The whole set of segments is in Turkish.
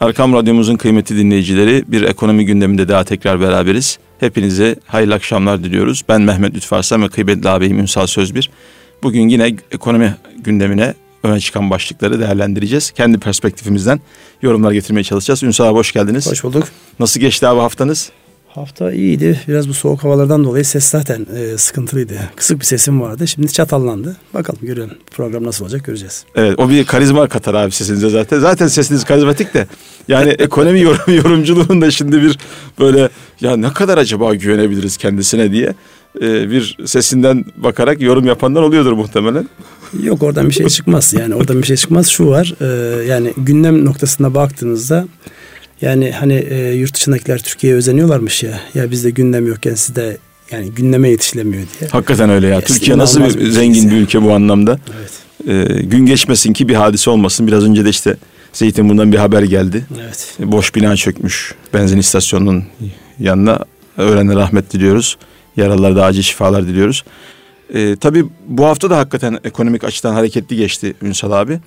Erkam Radyomuzun kıymetli dinleyicileri bir ekonomi gündeminde daha tekrar beraberiz. Hepinize hayırlı akşamlar diliyoruz. Ben Mehmet Lütfü Arslan ve kıymetli ağabeyim Ünsal Sözbir. Bugün yine ekonomi gündemine öne çıkan başlıkları değerlendireceğiz. Kendi perspektifimizden yorumlar getirmeye çalışacağız. Ünsal abi hoş geldiniz. Hoş bulduk. Nasıl geçti abi haftanız? Hafta iyiydi. Biraz bu soğuk havalardan dolayı ses zaten e, sıkıntılıydı. Kısık bir sesim vardı. Şimdi çatallandı. Bakalım görelim. Program nasıl olacak göreceğiz. Evet o bir karizma katar abi sesinize zaten. Zaten sesiniz karizmatik de. Yani ekonomi yorum, yorumculuğunda şimdi bir böyle ya ne kadar acaba güvenebiliriz kendisine diye e, bir sesinden bakarak yorum yapanlar oluyordur muhtemelen. Yok oradan bir şey çıkmaz. Yani oradan bir şey çıkmaz. Şu var. E, yani gündem noktasında baktığınızda yani hani e, yurt dışındakiler Türkiye'ye özeniyorlarmış ya. Ya bizde gündem yokken sizde yani gündeme yetişilemiyor diye. Hakikaten öyle ya. ya Türkiye nasıl bir, bir zengin bir ülke bu anlamda. Evet. Ee, gün geçmesin ki bir hadise olmasın. Biraz önce de işte Zeytinburnu'ndan bir haber geldi. Evet. Boş bina çökmüş benzin istasyonunun yanına. Öğrenle rahmet diliyoruz. Yaralılara da acil şifalar diliyoruz. Ee, tabii bu hafta da hakikaten ekonomik açıdan hareketli geçti Ünsal abi.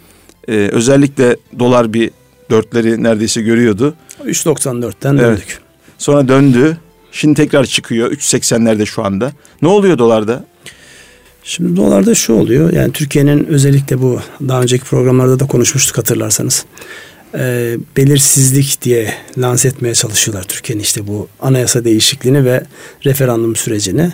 Ee, özellikle dolar bir dörtleri neredeyse görüyordu. 3.94'ten evet. döndük. Sonra döndü. Şimdi tekrar çıkıyor. 3.80'lerde şu anda. Ne oluyor dolarda? Şimdi dolarda şu oluyor. Yani Türkiye'nin özellikle bu daha önceki programlarda da konuşmuştuk hatırlarsanız e, belirsizlik diye lanse etmeye çalışıyorlar Türkiye'nin işte bu anayasa değişikliğini ve referandum sürecini.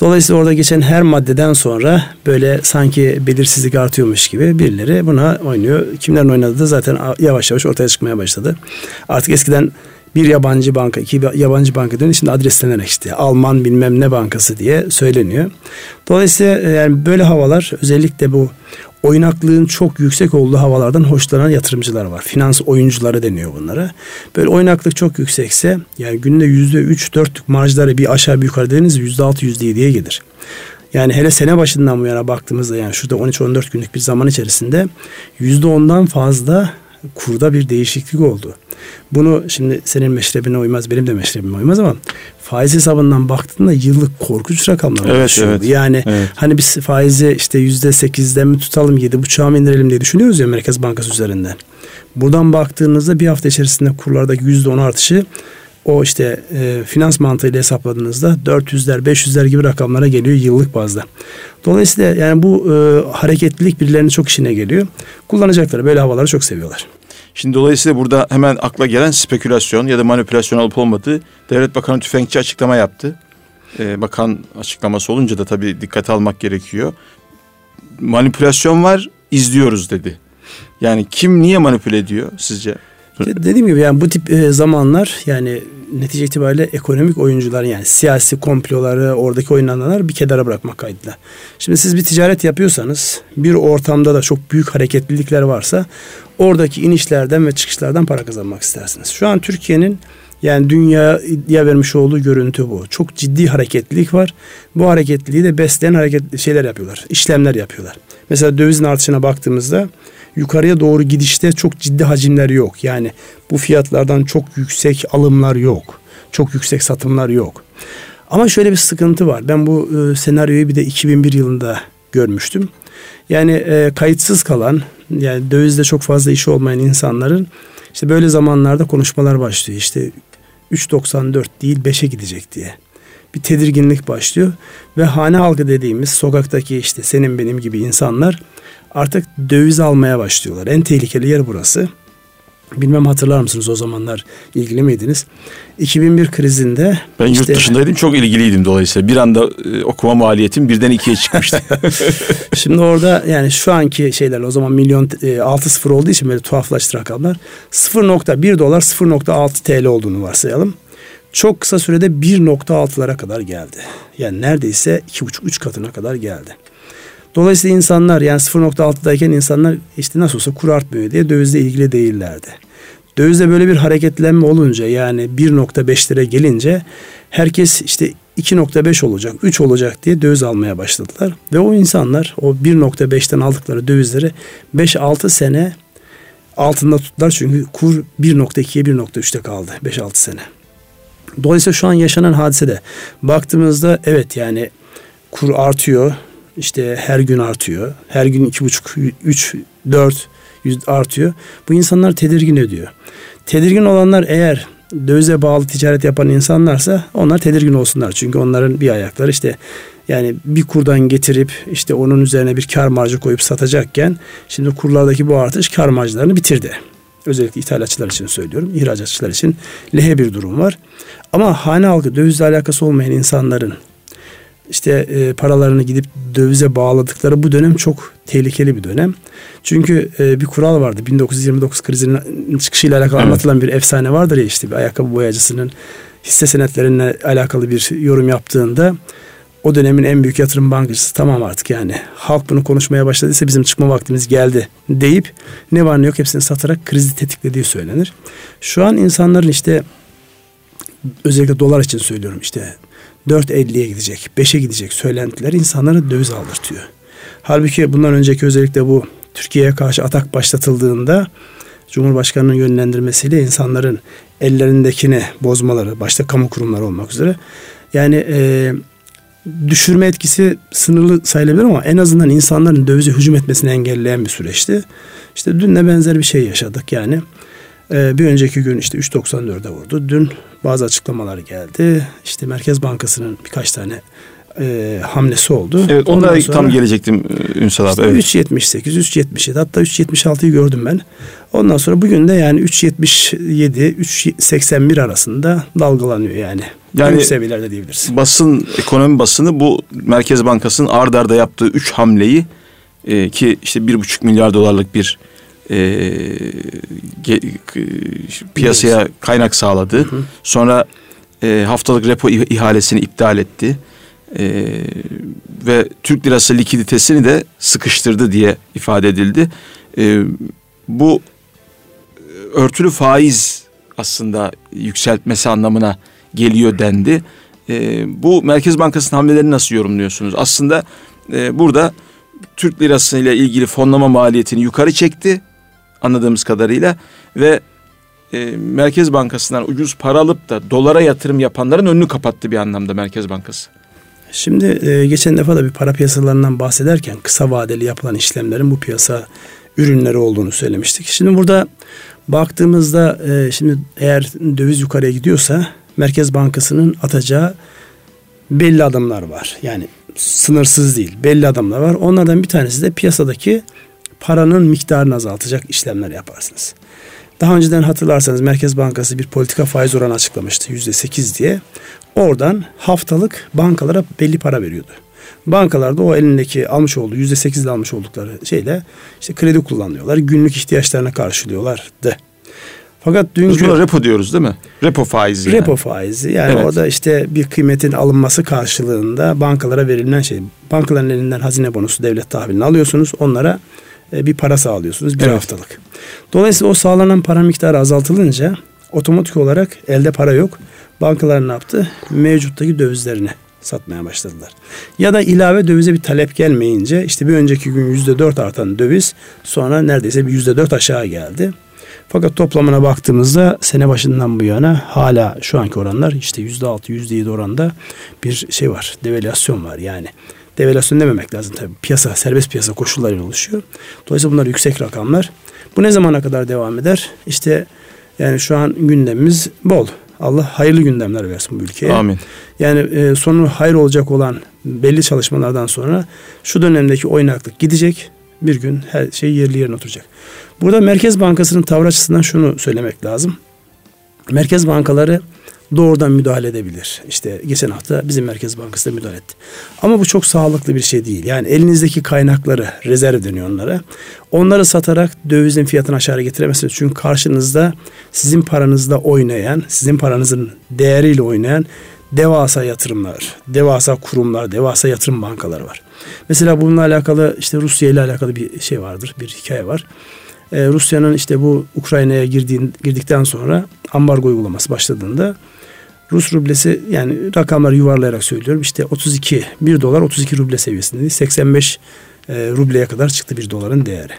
Dolayısıyla orada geçen her maddeden sonra böyle sanki belirsizlik artıyormuş gibi birileri buna oynuyor. Kimlerin oynadığı da zaten yavaş yavaş ortaya çıkmaya başladı. Artık eskiden bir yabancı banka, iki yabancı banka dönüyor. Şimdi adreslenerek işte Alman bilmem ne bankası diye söyleniyor. Dolayısıyla e, yani böyle havalar özellikle bu oynaklığın çok yüksek olduğu havalardan hoşlanan yatırımcılar var. Finans oyuncuları deniyor bunlara. Böyle oynaklık çok yüksekse yani günde yüzde üç dörtlük marjları bir aşağı bir yukarı dediniz yüzde altı yüzde yediye gelir. Yani hele sene başından bu yana baktığımızda yani şurada 13-14 günlük bir zaman içerisinde yüzde ondan fazla kurda bir değişiklik oldu. Bunu şimdi senin meşrebine uymaz, benim de meşrebime uymaz ama faiz hesabından baktığında yıllık korkunç rakamlar evet, oluşuyor. Evet, yani evet. hani biz faizi işte yüzde sekizden mi tutalım, yedi buçuğa mı indirelim diye düşünüyoruz ya Merkez Bankası üzerinden. Buradan baktığınızda bir hafta içerisinde kurlardaki yüzde on artışı o işte e, finans mantığıyla hesapladığınızda 400'ler 500'ler gibi rakamlara geliyor yıllık bazda. Dolayısıyla yani bu e, hareketlilik birilerinin çok işine geliyor. Kullanacakları böyle havaları çok seviyorlar. Şimdi dolayısıyla burada hemen akla gelen spekülasyon ya da manipülasyon olup olmadığı Devlet Bakanı Tüfekçi açıklama yaptı. Ee, bakan açıklaması olunca da tabii dikkate almak gerekiyor. Manipülasyon var, izliyoruz dedi. Yani kim niye manipüle ediyor sizce? Dediğim gibi yani bu tip e, zamanlar yani netice itibariyle ekonomik oyuncular yani siyasi komploları oradaki oynananlar bir kenara bırakmak kaydıyla. Şimdi siz bir ticaret yapıyorsanız bir ortamda da çok büyük hareketlilikler varsa oradaki inişlerden ve çıkışlardan para kazanmak istersiniz. Şu an Türkiye'nin yani dünyaya vermiş olduğu görüntü bu. Çok ciddi hareketlilik var. Bu hareketliliği de besleyen hareket şeyler yapıyorlar. işlemler yapıyorlar. Mesela dövizin artışına baktığımızda yukarıya doğru gidişte çok ciddi hacimler yok. Yani bu fiyatlardan çok yüksek alımlar yok. Çok yüksek satımlar yok. Ama şöyle bir sıkıntı var. Ben bu e, senaryoyu bir de 2001 yılında görmüştüm. Yani e, kayıtsız kalan, yani dövizde çok fazla işi olmayan insanların işte böyle zamanlarda konuşmalar başlıyor. İşte 3.94 değil 5'e gidecek diye. Bir tedirginlik başlıyor ve hane halkı dediğimiz sokaktaki işte senin benim gibi insanlar artık döviz almaya başlıyorlar. En tehlikeli yer burası. Bilmem hatırlar mısınız o zamanlar ilgili miydiniz? 2001 krizinde... Ben işte, yurt dışındaydım çok ilgiliydim dolayısıyla. Bir anda e, okuma maliyetim birden ikiye çıkmıştı. Şimdi orada yani şu anki şeyler o zaman milyon e, 6 sıfır olduğu için böyle tuhaflaştı rakamlar. 0.1 dolar 0.6 TL olduğunu varsayalım. Çok kısa sürede 1.6'lara kadar geldi. Yani neredeyse 2.5-3 katına kadar geldi. Dolayısıyla insanlar yani 0.6'dayken insanlar işte nasıl olsa kur artmıyor diye dövizle ilgili değillerdi. Dövizde böyle bir hareketlenme olunca yani 1.5'lere gelince herkes işte 2.5 olacak, 3 olacak diye döviz almaya başladılar. Ve o insanlar o 1.5'ten aldıkları dövizleri 5-6 sene altında tuttular. Çünkü kur 1.2'ye 1.3'te kaldı 5-6 sene. Dolayısıyla şu an yaşanan hadisede baktığımızda evet yani kur artıyor işte her gün artıyor. Her gün iki buçuk, üç, dört artıyor. Bu insanlar tedirgin ediyor. Tedirgin olanlar eğer dövize bağlı ticaret yapan insanlarsa onlar tedirgin olsunlar. Çünkü onların bir ayakları işte yani bir kurdan getirip işte onun üzerine bir kar marjı koyup satacakken şimdi kurlardaki bu artış kar marjlarını bitirdi. Özellikle ithalatçılar için söylüyorum. ihracatçılar için lehe bir durum var. Ama hane halkı dövizle alakası olmayan insanların işte e, paralarını gidip dövize bağladıkları bu dönem çok tehlikeli bir dönem. Çünkü e, bir kural vardı. 1929 krizinin çıkışıyla alakalı anlatılan bir efsane vardır ya işte bir ayakkabı boyacısının hisse senetlerine alakalı bir yorum yaptığında o dönemin en büyük yatırım bankacısı tamam artık yani halk bunu konuşmaya başladıysa bizim çıkma vaktimiz geldi deyip ne var ne yok hepsini satarak krizi tetiklediği söylenir. Şu an insanların işte özellikle dolar için söylüyorum işte 4.50'ye gidecek, 5'e gidecek söylentiler insanlara döviz aldırtıyor. Halbuki bundan önceki özellikle bu Türkiye'ye karşı atak başlatıldığında Cumhurbaşkanı'nın yönlendirmesiyle insanların ellerindekini bozmaları, başta kamu kurumları olmak üzere yani e, düşürme etkisi sınırlı sayılabilir ama en azından insanların dövize hücum etmesini engelleyen bir süreçti. İşte dün de benzer bir şey yaşadık yani. Ee, bir önceki gün işte 3.94'e vurdu. Dün bazı açıklamalar geldi. İşte Merkez Bankası'nın birkaç tane e, hamlesi oldu. Evet onda tam gelecektim e, Ünsal abi. Işte evet. 3.78, 3.77 hatta 3.76'yı gördüm ben. Ondan sonra bugün de yani 3.77, 3.81 arasında dalgalanıyor yani. Yani Büyük seviyelerde diyebiliriz. Basın, ekonomi basını bu Merkez Bankası'nın ard arda yaptığı 3 hamleyi e, ki işte 1.5 milyar dolarlık bir e, ge, piyasaya kaynak sağladı. Hı hı. Sonra e, haftalık repo ihalesini iptal etti. E, ve Türk lirası likiditesini de sıkıştırdı diye ifade edildi. E, bu örtülü faiz aslında yükseltmesi anlamına geliyor dendi. E, bu Merkez Bankası'nın hamlelerini nasıl yorumluyorsunuz? Aslında e, burada Türk lirası ile ilgili fonlama maliyetini yukarı çekti anladığımız kadarıyla ve e, Merkez Bankası'ndan ucuz para alıp da dolara yatırım yapanların önünü kapattı bir anlamda Merkez Bankası. Şimdi e, geçen defa da bir para piyasalarından bahsederken kısa vadeli yapılan işlemlerin bu piyasa ürünleri olduğunu söylemiştik. Şimdi burada baktığımızda e, şimdi eğer döviz yukarıya gidiyorsa Merkez Bankası'nın atacağı belli adımlar var. Yani sınırsız değil. Belli adımlar var. Onlardan bir tanesi de piyasadaki paranın miktarını azaltacak işlemler yaparsınız. Daha önceden hatırlarsanız Merkez Bankası bir politika faiz oranı açıklamıştı. Yüzde sekiz diye. Oradan haftalık bankalara belli para veriyordu. Bankalar da o elindeki almış olduğu yüzde sekizde almış oldukları şeyle işte kredi kullanıyorlar. Günlük ihtiyaçlarını karşılıyorlardı. Fakat dünkü... Biz buna repo diyoruz değil mi? Repo faizi. Repo yani. faizi. Yani evet. orada işte bir kıymetin alınması karşılığında bankalara verilen şey. Bankaların elinden hazine bonusu devlet tahvilini alıyorsunuz. Onlara bir para sağlıyorsunuz bir evet. haftalık. Dolayısıyla o sağlanan para miktarı azaltılınca otomatik olarak elde para yok. Bankalar ne yaptı? Mevcuttaki dövizlerini satmaya başladılar. Ya da ilave dövize bir talep gelmeyince işte bir önceki gün yüzde dört artan döviz sonra neredeyse bir yüzde dört aşağı geldi. Fakat toplamına baktığımızda sene başından bu yana hala şu anki oranlar işte yüzde altı, yüzde yedi oranda bir şey var. Devalüasyon var yani. Devalüasyon dememek lazım tabii. Piyasa, serbest piyasa koşullarıyla oluşuyor. Dolayısıyla bunlar yüksek rakamlar. Bu ne zamana kadar devam eder? İşte yani şu an gündemimiz bol. Allah hayırlı gündemler versin bu ülkeye. Amin. Yani e, sonu hayır olacak olan belli çalışmalardan sonra şu dönemdeki oynaklık gidecek. Bir gün her şey yerli yerine oturacak. Burada Merkez Bankası'nın tavır açısından şunu söylemek lazım. Merkez bankaları doğrudan müdahale edebilir. İşte geçen hafta bizim Merkez Bankası da müdahale etti. Ama bu çok sağlıklı bir şey değil. Yani elinizdeki kaynakları, rezerv deniyor onlara. Onları satarak dövizin fiyatını aşağı getiremezsiniz. Çünkü karşınızda sizin paranızda oynayan, sizin paranızın değeriyle oynayan devasa yatırımlar, devasa kurumlar, devasa yatırım bankaları var. Mesela bununla alakalı işte Rusya ile alakalı bir şey vardır, bir hikaye var. Ee, Rusya'nın işte bu Ukrayna'ya girdiğin, girdikten sonra ambargo uygulaması başladığında Rus rublesi yani rakamları yuvarlayarak söylüyorum işte 32 1 dolar 32 ruble seviyesinde 85 e, rubleye kadar çıktı bir doların değeri.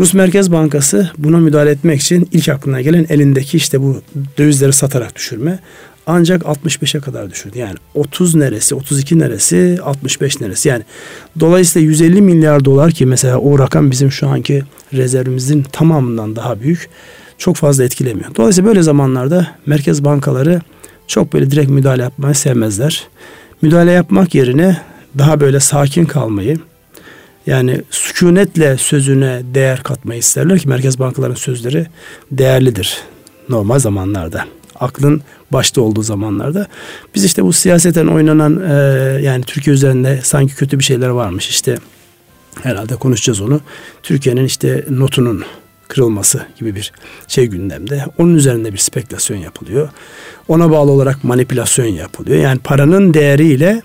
Rus Merkez Bankası buna müdahale etmek için ilk aklına gelen elindeki işte bu dövizleri satarak düşürme. Ancak 65'e kadar düşürdü. Yani 30 neresi, 32 neresi, 65 neresi. Yani dolayısıyla 150 milyar dolar ki mesela o rakam bizim şu anki rezervimizin tamamından daha büyük. Çok fazla etkilemiyor. Dolayısıyla böyle zamanlarda merkez bankaları çok böyle direkt müdahale yapmayı sevmezler. Müdahale yapmak yerine daha böyle sakin kalmayı, yani sükunetle sözüne değer katmayı isterler ki merkez bankaların sözleri değerlidir normal zamanlarda. Aklın başta olduğu zamanlarda. Biz işte bu siyaseten oynanan e, yani Türkiye üzerinde sanki kötü bir şeyler varmış işte herhalde konuşacağız onu. Türkiye'nin işte notunun kırılması gibi bir şey gündemde. Onun üzerinde bir spekülasyon yapılıyor. Ona bağlı olarak manipülasyon yapılıyor. Yani paranın değeriyle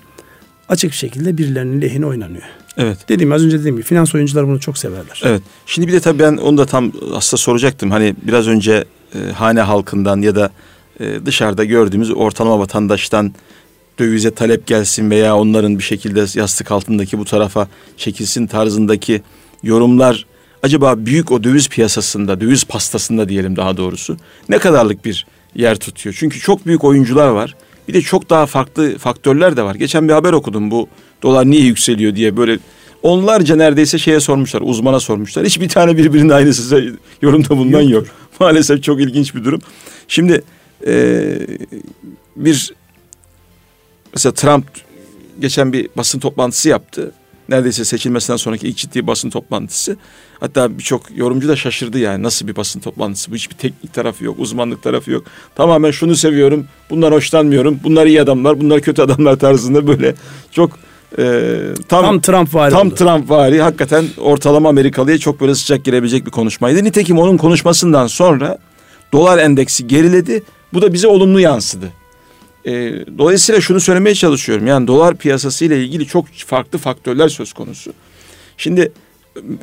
açık bir şekilde birilerinin lehine oynanıyor. Evet. Dediğim az önce dediğim gibi finans oyuncular bunu çok severler. Evet. Şimdi bir de tabii ben onu da tam aslında soracaktım. Hani biraz önce e, hane halkından ya da e, dışarıda gördüğümüz ortalama vatandaştan dövize talep gelsin veya onların bir şekilde yastık altındaki bu tarafa çekilsin tarzındaki yorumlar acaba büyük o döviz piyasasında, döviz pastasında diyelim daha doğrusu ne kadarlık bir yer tutuyor? Çünkü çok büyük oyuncular var. Bir de çok daha farklı faktörler de var. Geçen bir haber okudum bu dolar niye yükseliyor diye böyle onlarca neredeyse şeye sormuşlar, uzmana sormuşlar. Hiçbir tane birbirinin aynısı yorumda bundan yok. yok. Maalesef çok ilginç bir durum. Şimdi e, bir mesela Trump geçen bir basın toplantısı yaptı. Neredeyse seçilmesinden sonraki ilk ciddi basın toplantısı. Hatta birçok yorumcu da şaşırdı yani nasıl bir basın toplantısı bu hiçbir teknik tarafı yok uzmanlık tarafı yok. Tamamen şunu seviyorum bunlar hoşlanmıyorum bunlar iyi adamlar bunlar kötü adamlar tarzında böyle çok e, tam, tam Trump vari tam oldu. Trump vari hakikaten ortalama Amerikalıya çok böyle sıcak girebilecek bir konuşmaydı. Nitekim onun konuşmasından sonra dolar endeksi geriledi bu da bize olumlu yansıdı. E, dolayısıyla şunu söylemeye çalışıyorum. Yani dolar piyasası ile ilgili çok farklı faktörler söz konusu. Şimdi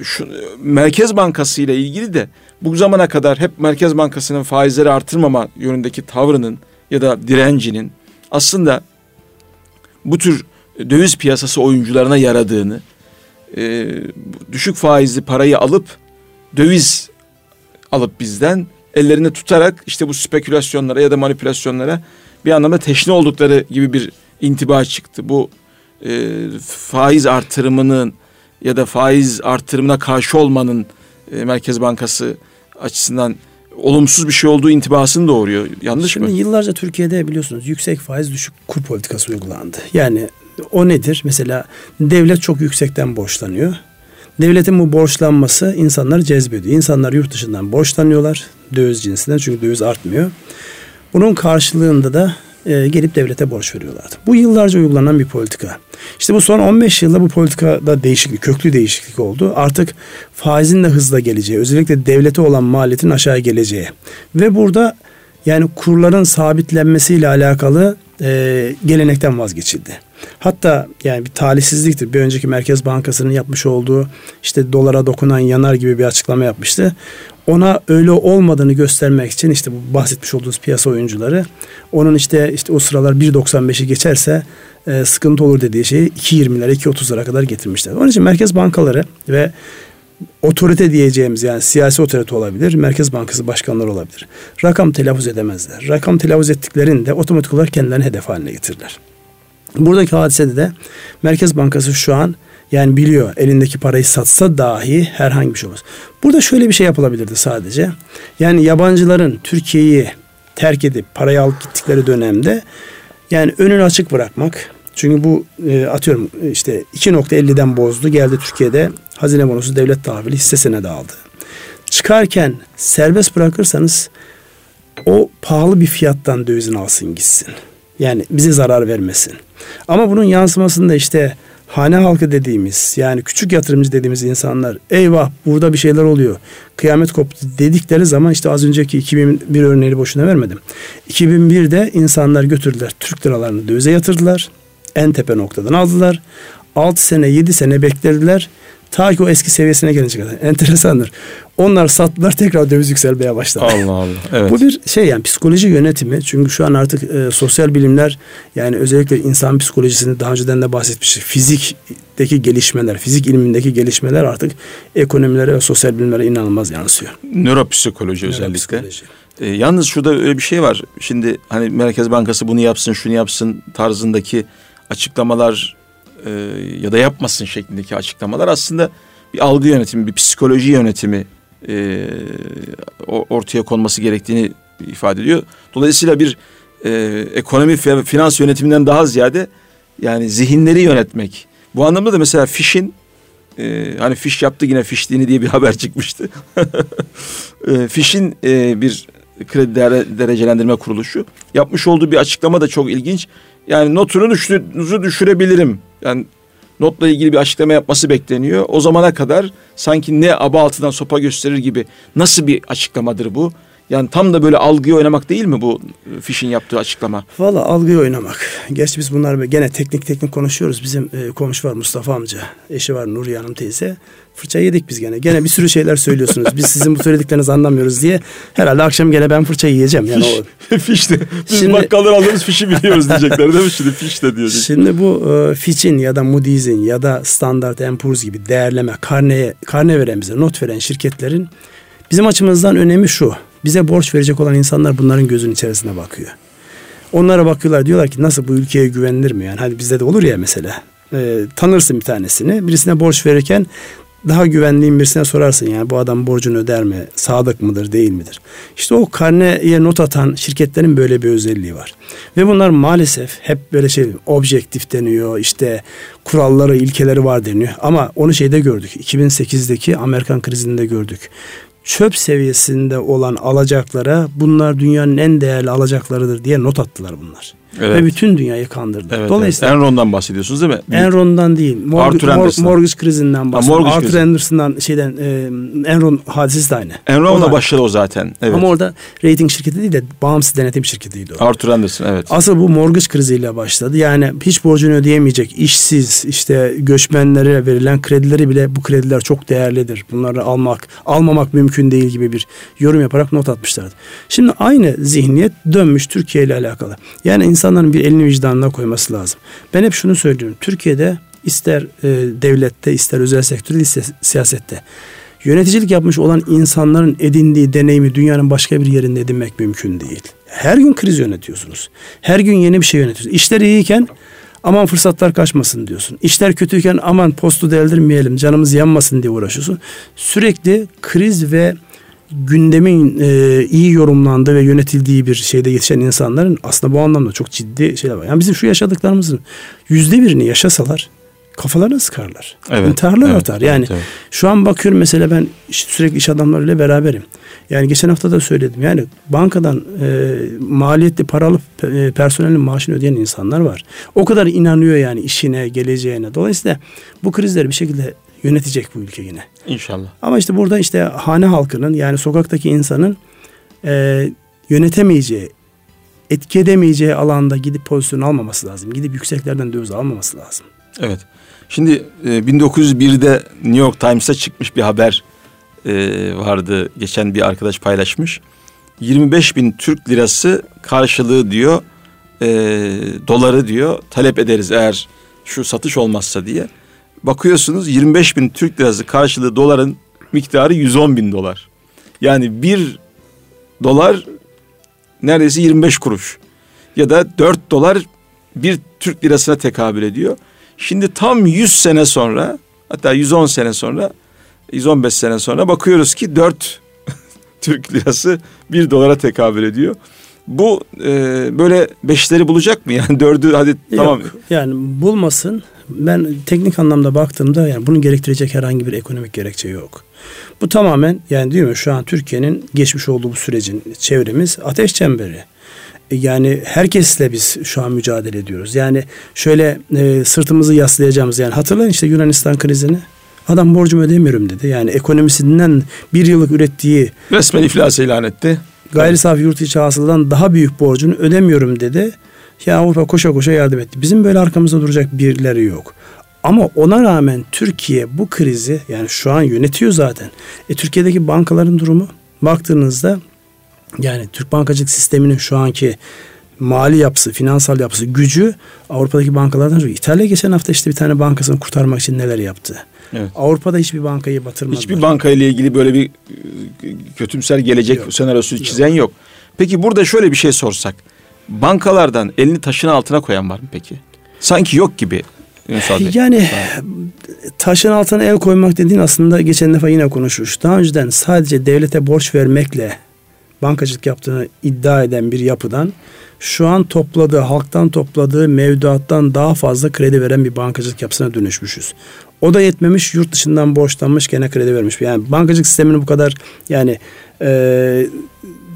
şu, Merkez Bankası ile ilgili de bu zamana kadar hep Merkez Bankası'nın faizleri artırmama yönündeki tavrının ya da direncinin aslında bu tür döviz piyasası oyuncularına yaradığını, e, düşük faizli parayı alıp döviz alıp bizden ellerinde tutarak işte bu spekülasyonlara ya da manipülasyonlara bir anlamda teşne oldukları gibi bir intiba çıktı. Bu e, faiz artırımının ya da faiz artırımına karşı olmanın e, Merkez Bankası açısından olumsuz bir şey olduğu intibasını doğuruyor. Yanlış Şimdi mı? Şimdi yıllarca Türkiye'de biliyorsunuz yüksek faiz düşük kur politikası uygulandı. Yani o nedir? Mesela devlet çok yüksekten borçlanıyor. Devletin bu borçlanması insanları cezbediyor. İnsanlar yurt dışından borçlanıyorlar döviz cinsinden çünkü döviz artmıyor. Bunun karşılığında da e, gelip devlete borç veriyorlardı. Bu yıllarca uygulanan bir politika. İşte bu son 15 yılda bu politikada değişiklik, köklü değişiklik oldu. Artık faizin de hızla geleceği, özellikle devlete olan maliyetin aşağı geleceği ve burada yani kurların sabitlenmesiyle alakalı e, gelenekten vazgeçildi. Hatta yani bir talihsizliktir. Bir önceki Merkez Bankası'nın yapmış olduğu işte dolara dokunan yanar gibi bir açıklama yapmıştı. Ona öyle olmadığını göstermek için işte bu bahsetmiş olduğunuz piyasa oyuncuları onun işte işte o sıralar 1.95'i geçerse e, sıkıntı olur dediği şeyi 2.20'lere 2.30'lara kadar getirmişler. Onun için merkez bankaları ve otorite diyeceğimiz yani siyasi otorite olabilir, Merkez Bankası başkanları olabilir. Rakam telaffuz edemezler. Rakam telaffuz ettiklerinde otomatik olarak kendilerini hedef haline getirirler. Buradaki hadisede de Merkez Bankası şu an yani biliyor elindeki parayı satsa dahi herhangi bir şey olmaz. Burada şöyle bir şey yapılabilirdi sadece. Yani yabancıların Türkiye'yi terk edip parayı alıp gittikleri dönemde yani önünü açık bırakmak. Çünkü bu e, atıyorum işte 2.50'den bozdu geldi Türkiye'de hazine bonosu devlet tahvili hissesine de aldı. Çıkarken serbest bırakırsanız o pahalı bir fiyattan dövizini alsın gitsin. Yani bize zarar vermesin. Ama bunun yansımasında işte hane halkı dediğimiz yani küçük yatırımcı dediğimiz insanlar eyvah burada bir şeyler oluyor. Kıyamet koptu dedikleri zaman işte az önceki 2001 örneğini boşuna vermedim. 2001'de insanlar götürdüler Türk liralarını dövize yatırdılar. En tepe noktadan aldılar. 6 sene 7 sene beklediler. Ta ki o eski seviyesine gelince kadar. Enteresandır. Onlar sattılar tekrar döviz yükselmeye başladı. Allah Allah. Evet. Bu bir şey yani psikoloji yönetimi. Çünkü şu an artık e, sosyal bilimler yani özellikle insan psikolojisini daha önceden de bahsetmiştik. Fizikteki gelişmeler, fizik ilmindeki gelişmeler artık ekonomilere ve sosyal bilimlere inanılmaz yansıyor. Nöropsikoloji özellikle. Nöropsikoloji. E, yalnız şurada öyle bir şey var. Şimdi hani Merkez Bankası bunu yapsın, şunu yapsın tarzındaki açıklamalar e, ya da yapmasın şeklindeki açıklamalar aslında bir algı yönetimi, bir psikoloji yönetimi e, ortaya konması gerektiğini ifade ediyor. Dolayısıyla bir e, ekonomi ve finans yönetiminden daha ziyade yani zihinleri yönetmek. Bu anlamda da mesela Fish'in e, hani Fish yaptı yine fiştiğini diye bir haber çıkmıştı. e, Fish'in e, bir kredi derecelendirme kuruluşu yapmış olduğu bir açıklama da çok ilginç. Yani notunu düşürü, düşürebilirim. Yani notla ilgili bir açıklama yapması bekleniyor. O zamana kadar sanki ne aba altından sopa gösterir gibi nasıl bir açıklamadır bu? Yani tam da böyle algıyı oynamak değil mi bu Fiş'in yaptığı açıklama? Valla algıyı oynamak. Gerçi biz bunlar gene teknik teknik konuşuyoruz. Bizim e, komşu var Mustafa amca. Eşi var Nuriye Hanım teyze. Fırça yedik biz gene. Gene bir sürü şeyler söylüyorsunuz. Biz sizin bu söylediklerinizi anlamıyoruz diye. Herhalde akşam gene ben fırça yiyeceğim. Yani o... fiş de. Biz şimdi, bakkaldan alırız fişi biliyoruz diyecekler değil mi? Şimdi fiş de diyecek. Şimdi bu e, Fitch'in ya da Moody's'in ya da Standard Poor's gibi değerleme, karneye, karne veren bize not veren şirketlerin bizim açımızdan önemi şu. Bize borç verecek olan insanlar bunların gözünün içerisine bakıyor. Onlara bakıyorlar diyorlar ki nasıl bu ülkeye güvenilir mi? Yani hadi bizde de olur ya mesela. E, tanırsın bir tanesini. Birisine borç verirken daha güvendiğin birisine sorarsın yani bu adam borcunu öder mi? Sadık mıdır değil midir? İşte o karneye not atan şirketlerin böyle bir özelliği var. Ve bunlar maalesef hep böyle şey objektif deniyor işte kuralları ilkeleri var deniyor. Ama onu şeyde gördük 2008'deki Amerikan krizinde gördük çöp seviyesinde olan alacaklara bunlar dünyanın en değerli alacaklarıdır diye not attılar bunlar. Evet. Ve bütün dünyayı kandırdı. Evet, Dolayısıyla evet. Enron'dan bahsediyorsunuz değil mi? Enron'dan değil. Morg Arthur Mor mortgage krizinden bahsediyorum. Arthur krizi. Anderson'dan şeyden e, Enron hadisesi de aynı. Enron'la başladı o zaten. Evet. Ama orada rating şirketi değil de bağımsız denetim şirketiydi o. Arthur Anderson evet. Asıl bu mortgage kriziyle başladı. Yani hiç borcunu ödeyemeyecek, işsiz, işte göçmenlere verilen kredileri bile bu krediler çok değerlidir. Bunları almak, almamak mümkün değil gibi bir yorum yaparak not atmışlardı. Şimdi aynı zihniyet dönmüş Türkiye ile alakalı. Yani insan insanların bir elini vicdanına koyması lazım. Ben hep şunu söylüyorum. Türkiye'de ister e, devlette ister özel sektörde ister siyasette yöneticilik yapmış olan insanların edindiği deneyimi dünyanın başka bir yerinde edinmek mümkün değil. Her gün kriz yönetiyorsunuz. Her gün yeni bir şey yönetiyorsunuz. İşler iyiyken aman fırsatlar kaçmasın diyorsun. İşler kötüyken aman postu deldirmeyelim canımız yanmasın diye uğraşıyorsun. Sürekli kriz ve gündemin e, iyi yorumlandığı ve yönetildiği bir şeyde yetişen insanların aslında bu anlamda çok ciddi şeyler var. Yani bizim şu yaşadıklarımızın yüzde birini yaşasalar kafalarına sıkarlar. Evet, İntiharlar evet, artar. Yani evet, evet. şu an bakıyorum mesela ben sürekli iş adamlarıyla beraberim. Yani geçen hafta da söyledim. Yani bankadan e, maliyetli paralı e, personelin maaşını ödeyen insanlar var. O kadar inanıyor yani işine, geleceğine. Dolayısıyla bu krizleri bir şekilde yönetecek bu ülke yine. İnşallah. Ama işte burada işte hane halkının yani sokaktaki insanın e, yönetemeyeceği, etki edemeyeceği alanda gidip pozisyon almaması lazım. Gidip yükseklerden döviz almaması lazım. Evet. Şimdi e, 1901'de New York Times'ta çıkmış bir haber e, vardı. Geçen bir arkadaş paylaşmış. 25 bin Türk lirası karşılığı diyor e, doları diyor talep ederiz eğer şu satış olmazsa diye bakıyorsunuz 25 bin Türk lirası karşılığı doların miktarı 110 bin dolar. Yani bir dolar neredeyse 25 kuruş. Ya da 4 dolar bir Türk lirasına tekabül ediyor. Şimdi tam 100 sene sonra hatta 110 sene sonra 115 sene sonra bakıyoruz ki 4 Türk lirası bir dolara tekabül ediyor. Bu e, böyle beşleri bulacak mı? Yani dördü hadi Yok, tamam. Yani bulmasın ben teknik anlamda baktığımda yani bunu gerektirecek herhangi bir ekonomik gerekçe yok. Bu tamamen yani değil mi şu an Türkiye'nin geçmiş olduğu bu sürecin çevremiz ateş çemberi. E, yani herkesle biz şu an mücadele ediyoruz. Yani şöyle e, sırtımızı yaslayacağımız yani hatırlayın işte Yunanistan krizini. Adam borcumu ödemiyorum dedi. Yani ekonomisinden bir yıllık ürettiği... Resmen iflas ilan etti. Gayri safi yurt içi hasıladan daha büyük borcunu ödemiyorum dedi. Ya Avrupa koşa koşa yardım etti. Bizim böyle arkamızda duracak birileri yok. Ama ona rağmen Türkiye bu krizi yani şu an yönetiyor zaten. E, Türkiye'deki bankaların durumu baktığınızda yani Türk bankacılık sisteminin şu anki mali yapısı, finansal yapısı, gücü Avrupa'daki bankalardan çok. İtalya geçen hafta işte bir tane bankasını kurtarmak için neler yaptı. Evet. Avrupa'da hiçbir bankayı batırmadılar. Hiçbir bankayla ilgili böyle bir e, kötümser gelecek yok. senaryosu yok. çizen yok. Peki burada şöyle bir şey sorsak. Bankalardan elini taşın altına koyan var mı peki? Sanki yok gibi. Yani taşın altına el koymak dediğin aslında geçen defa yine konuşmuş. Daha önceden sadece devlete borç vermekle bankacılık yaptığını iddia eden bir yapıdan şu an topladığı, halktan topladığı mevduattan daha fazla kredi veren bir bankacılık yapısına dönüşmüşüz. O da yetmemiş, yurt dışından borçlanmış gene kredi vermiş. Yani bankacılık sistemini bu kadar yani e,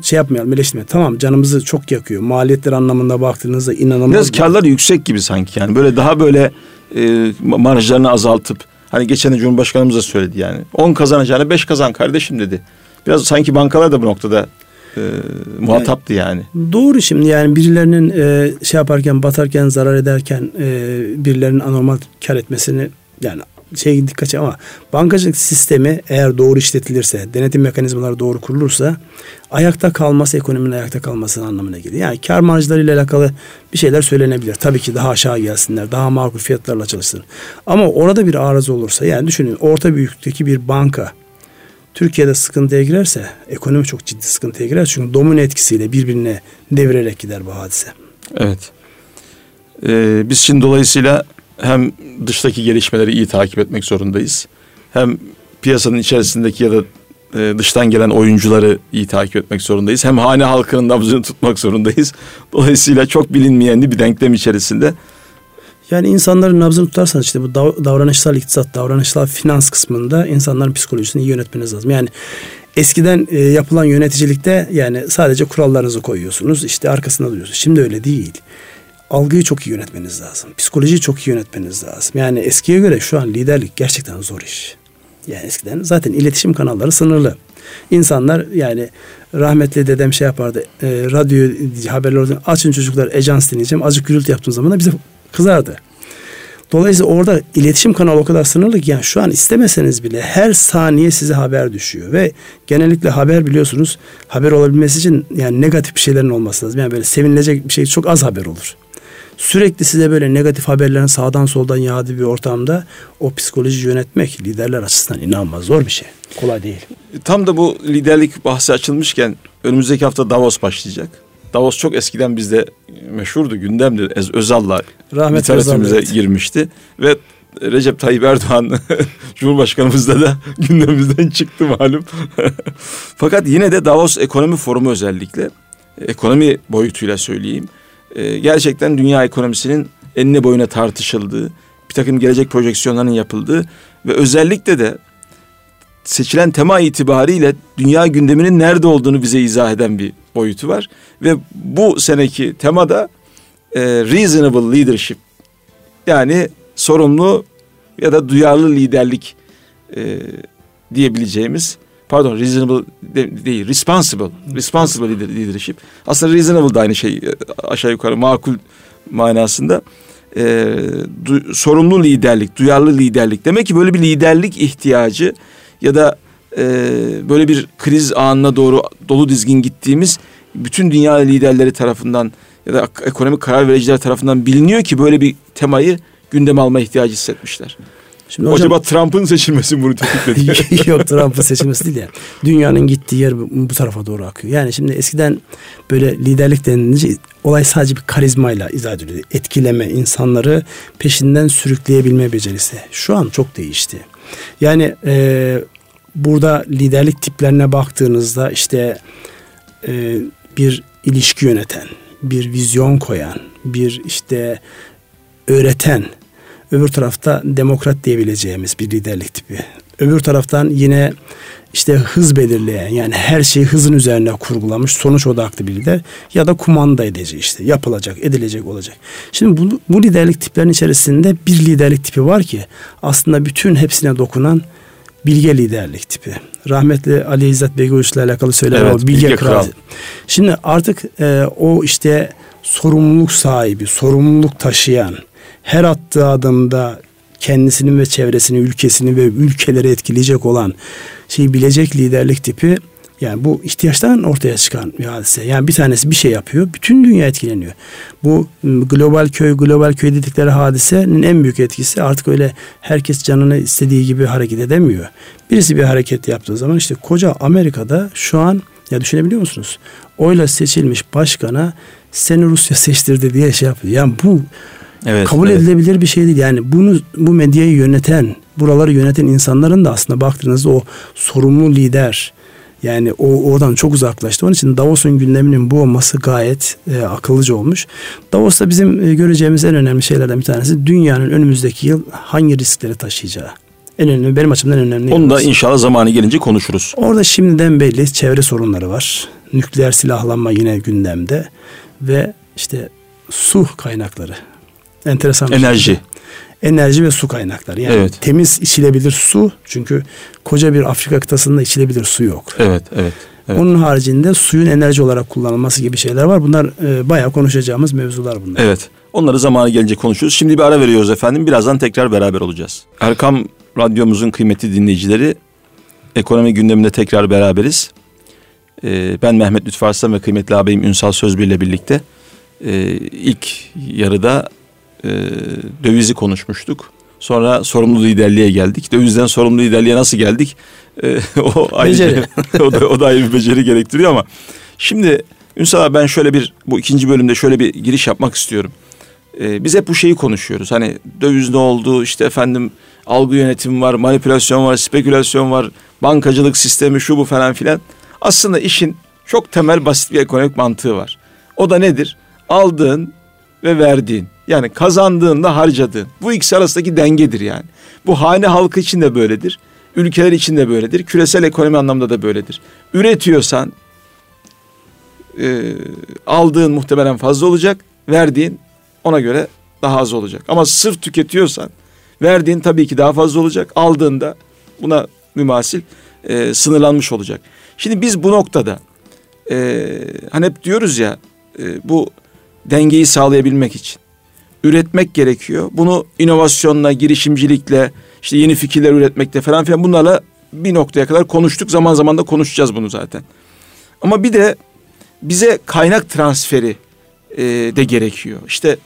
şey yapmayalım, eleştirmeyelim. Tamam canımızı çok yakıyor. Maliyetler anlamında baktığınızda inanılmaz. Biraz karları yüksek gibi sanki yani. Böyle daha böyle e, marjlarını azaltıp hani geçen de Cumhurbaşkanımız da söyledi yani. 10 kazanacağını 5 kazan kardeşim dedi. Biraz sanki bankalar da bu noktada e, muhataptı yani, yani. Doğru şimdi yani birilerinin e, şey yaparken batarken zarar ederken e, birilerinin anormal kar etmesini yani şey dikkat ama bankacılık sistemi eğer doğru işletilirse, denetim mekanizmaları doğru kurulursa ayakta kalması ekonominin ayakta kalması anlamına geliyor. Yani kar marjlarıyla alakalı bir şeyler söylenebilir. Tabii ki daha aşağı gelsinler, daha makul fiyatlarla çalışsın. Ama orada bir arıza olursa yani düşünün orta büyüklükteki bir banka Türkiye'de sıkıntıya girerse ekonomi çok ciddi sıkıntıya girer. Çünkü domino etkisiyle birbirine devirerek gider bu hadise. Evet. Ee, biz şimdi dolayısıyla hem dıştaki gelişmeleri iyi takip etmek zorundayız. Hem piyasanın içerisindeki ya da e, dıştan gelen oyuncuları iyi takip etmek zorundayız. Hem hane halkının nabzını tutmak zorundayız. Dolayısıyla çok bilinmeyenli bir denklem içerisinde. Yani insanların nabzını tutarsanız işte bu davranışsal iktisat, davranışsal finans kısmında insanların psikolojisini iyi yönetmeniz lazım. Yani eskiden e, yapılan yöneticilikte yani sadece kurallarınızı koyuyorsunuz işte arkasında duruyorsunuz. Şimdi öyle değil algıyı çok iyi yönetmeniz lazım. Psikolojiyi çok iyi yönetmeniz lazım. Yani eskiye göre şu an liderlik gerçekten zor iş. Yani eskiden zaten iletişim kanalları sınırlı. İnsanlar yani rahmetli dedem şey yapardı. E, radyo haberler açın çocuklar ejans dinleyeceğim. Azıcık gürültü yaptığın zaman da bize kızardı. Dolayısıyla orada iletişim kanalı o kadar sınırlı ki yani şu an istemeseniz bile her saniye size haber düşüyor ve genellikle haber biliyorsunuz haber olabilmesi için yani negatif bir şeylerin olması lazım. Yani böyle sevinilecek bir şey çok az haber olur sürekli size böyle negatif haberlerin sağdan soldan yağdığı bir ortamda o psikoloji yönetmek liderler açısından inanılmaz zor bir şey. Kolay değil. Tam da bu liderlik bahsi açılmışken önümüzdeki hafta Davos başlayacak. Davos çok eskiden bizde meşhurdu, gündemdi. Özal'la literatürümüze evet. girmişti. Ve Recep Tayyip Erdoğan Cumhurbaşkanımızda da gündemimizden çıktı malum. Fakat yine de Davos Ekonomi Forumu özellikle ekonomi boyutuyla söyleyeyim e, gerçekten dünya ekonomisinin enine boyuna tartışıldığı, bir takım gelecek projeksiyonlarının yapıldığı ve özellikle de seçilen tema itibariyle dünya gündeminin nerede olduğunu bize izah eden bir boyutu var. Ve bu seneki tema da e, reasonable leadership yani sorumlu ya da duyarlı liderlik e, diyebileceğimiz pardon reasonable değil responsible responsible leadership. Aslında reasonable da aynı şey e, aşağı yukarı makul manasında. E, du, sorumlu liderlik duyarlı liderlik. Demek ki böyle bir liderlik ihtiyacı ya da e, böyle bir kriz anına doğru dolu dizgin gittiğimiz bütün dünya liderleri tarafından ya da ekonomik karar vericiler tarafından biliniyor ki böyle bir temayı gündeme alma ihtiyacı hissetmişler. Şimdi hocam, Acaba Trump'ın seçilmesi bunu tetikledi? Yok Trump'ın seçilmesi değil yani. Dünyanın gittiği yer bu, bu tarafa doğru akıyor. Yani şimdi eskiden böyle liderlik denilince olay sadece bir karizmayla izah ediliyor. Etkileme, insanları peşinden sürükleyebilme becerisi. Şu an çok değişti. Yani e, burada liderlik tiplerine baktığınızda işte e, bir ilişki yöneten, bir vizyon koyan, bir işte öğreten, Öbür tarafta demokrat diyebileceğimiz bir liderlik tipi. Öbür taraftan yine işte hız belirleyen yani her şeyi hızın üzerine kurgulamış sonuç odaklı bir lider ya da kumanda edici işte yapılacak edilecek olacak. Şimdi bu, bu liderlik tiplerinin içerisinde bir liderlik tipi var ki aslında bütün hepsine dokunan bilge liderlik tipi. Rahmetli Ali İzzet Begoviç ile alakalı söyler evet, o bilge, bilge kral. kral. Şimdi artık e, o işte sorumluluk sahibi, sorumluluk taşıyan, her attığı adımda kendisinin ve çevresini, ülkesini ve ülkeleri etkileyecek olan şeyi bilecek liderlik tipi yani bu ihtiyaçtan ortaya çıkan bir hadise. Yani bir tanesi bir şey yapıyor, bütün dünya etkileniyor. Bu global köy, global köy dedikleri hadisenin en büyük etkisi artık öyle herkes canını istediği gibi hareket edemiyor. Birisi bir hareket yaptığı zaman işte koca Amerika'da şu an ya düşünebiliyor musunuz? Oyla seçilmiş başkana seni Rusya seçtirdi diye şey yapıyor. Yani bu evet, kabul evet. edilebilir bir şey değil. Yani bunu bu medyayı yöneten, buraları yöneten insanların da aslında baktığınızda o sorumlu lider yani o oradan çok uzaklaştı. Onun için Davos'un gündeminin bu olması gayet e, akıllıca olmuş. Davos'ta bizim e, göreceğimiz en önemli şeylerden bir tanesi dünyanın önümüzdeki yıl hangi riskleri taşıyacağı. En önemli benim açımdan önemli. Onu da inşallah zamanı gelince konuşuruz. Orada şimdiden belli çevre sorunları var. Nükleer silahlanma yine gündemde ve işte su kaynakları. Enteresan. Enerji. Şey enerji ve su kaynakları. Yani evet. temiz içilebilir su çünkü koca bir Afrika kıtasında içilebilir su yok. Evet, evet. Evet. Onun haricinde suyun enerji olarak kullanılması gibi şeyler var. Bunlar e, bayağı konuşacağımız mevzular bunlar. Evet. Onları zamanı gelince konuşuruz. Şimdi bir ara veriyoruz efendim. Birazdan tekrar beraber olacağız. Erkam Radyomuzun kıymetli dinleyicileri ekonomi gündeminde tekrar beraberiz. Ee, ben Mehmet Lütfü Arslan ve kıymetli ağabeyim Ünsal Sözbir ile birlikte e, ilk yarıda e, dövizi konuşmuştuk. Sonra sorumlu liderliğe geldik. Dövizden sorumlu liderliğe nasıl geldik? E, o ayrı, o, da, o da ayrı bir beceri gerektiriyor ama. Şimdi Ünsal ben şöyle bir bu ikinci bölümde şöyle bir giriş yapmak istiyorum. E, biz hep bu şeyi konuşuyoruz. Hani döviz ne oldu? İşte efendim algı yönetimi var, manipülasyon var, spekülasyon var, bankacılık sistemi şu bu falan filan. Aslında işin çok temel basit bir ekonomik mantığı var. O da nedir? Aldığın ve verdiğin. Yani kazandığında harcadığın. Bu ikisi arasındaki dengedir yani. Bu hane halkı için de böyledir. Ülkeler için de böyledir. Küresel ekonomi anlamda da böyledir. Üretiyorsan e, aldığın muhtemelen fazla olacak. Verdiğin ona göre daha az olacak. Ama sırf tüketiyorsan verdiğin tabii ki daha fazla olacak. Aldığında buna mümasil e, sınırlanmış olacak. Şimdi biz bu noktada e, hani hep diyoruz ya e, bu dengeyi sağlayabilmek için üretmek gerekiyor. Bunu inovasyonla, girişimcilikle, işte yeni fikirler üretmekte falan filan bunlarla bir noktaya kadar konuştuk. Zaman zaman da konuşacağız bunu zaten. Ama bir de bize kaynak transferi e, de gerekiyor. İşte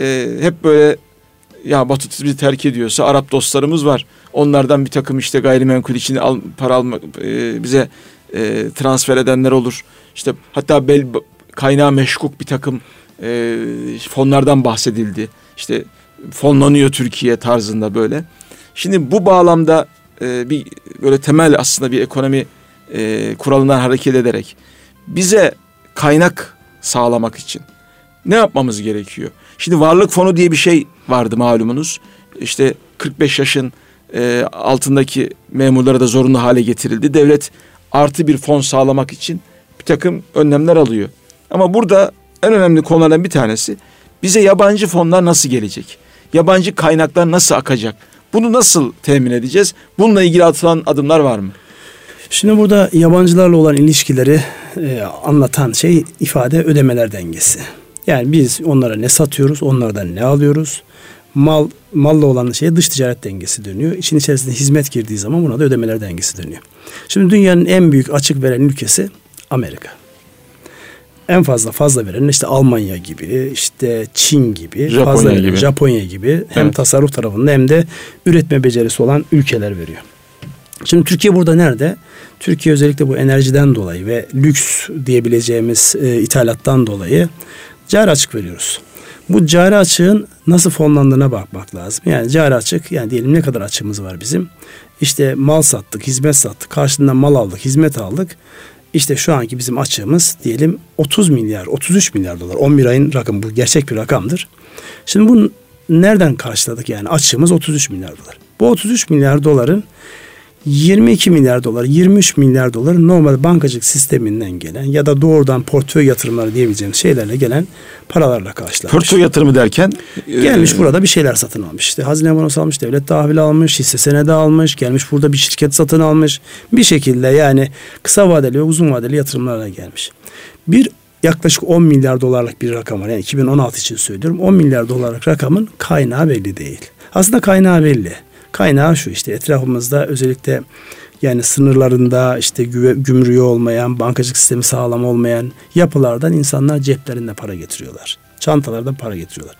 e, hep böyle ya Batı bizi terk ediyorsa Arap dostlarımız var. Onlardan bir takım işte gayrimenkul için al, para almak e, bize e, transfer edenler olur. İşte hatta bel kaynağı meşkuk bir takım e, fonlardan bahsedildi. İşte fonlanıyor Türkiye tarzında böyle. Şimdi bu bağlamda e, bir böyle temel aslında bir ekonomi e, kuralından hareket ederek bize kaynak sağlamak için ne yapmamız gerekiyor? Şimdi varlık fonu diye bir şey vardı malumunuz. İşte 45 yaşın e, altındaki memurlara da zorunlu hale getirildi. Devlet artı bir fon sağlamak için bir takım önlemler alıyor. Ama burada en önemli konulardan bir tanesi bize yabancı fonlar nasıl gelecek? Yabancı kaynaklar nasıl akacak? Bunu nasıl temin edeceğiz? Bununla ilgili atılan adımlar var mı? Şimdi burada yabancılarla olan ilişkileri e, anlatan şey ifade ödemeler dengesi. Yani biz onlara ne satıyoruz, onlardan ne alıyoruz? Mal malla olan şeye dış ticaret dengesi dönüyor. İçin içerisinde hizmet girdiği zaman buna da ödemeler dengesi dönüyor. Şimdi dünyanın en büyük açık veren ülkesi Amerika en fazla fazla veren işte Almanya gibi, işte Çin gibi, Japonya fazla gibi, Japonya gibi hem evet. tasarruf tarafında hem de üretme becerisi olan ülkeler veriyor. Şimdi Türkiye burada nerede? Türkiye özellikle bu enerjiden dolayı ve lüks diyebileceğimiz e, ithalattan dolayı cari açık veriyoruz. Bu cari açığın nasıl fonlandığına bakmak lazım. Yani cari açık yani diyelim ne kadar açığımız var bizim. İşte mal sattık, hizmet sattık, karşılığında mal aldık, hizmet aldık. İşte şu anki bizim açığımız diyelim 30 milyar, 33 milyar dolar. 11 ayın rakamı bu gerçek bir rakamdır. Şimdi bunu nereden karşıladık yani? Açığımız 33 milyar dolar. Bu 33 milyar doların 22 milyar dolar, 23 milyar dolar normal bankacılık sisteminden gelen ya da doğrudan portföy yatırımları diyebileceğimiz şeylerle gelen paralarla karşılanmış. Portföy yatırımı derken? Gelmiş e... burada bir şeyler satın almış. İşte hazine bonosu almış, devlet tahvil almış, hisse senedi almış, gelmiş burada bir şirket satın almış. Bir şekilde yani kısa vadeli ve uzun vadeli yatırımlarla gelmiş. Bir yaklaşık 10 milyar dolarlık bir rakam var. Yani 2016 için söylüyorum. 10 milyar dolarlık rakamın kaynağı belli değil. Aslında kaynağı belli. Kaynağı şu işte etrafımızda özellikle yani sınırlarında işte gümrüğü olmayan, bankacılık sistemi sağlam olmayan yapılardan insanlar ceplerinde para getiriyorlar. Çantalardan para getiriyorlar.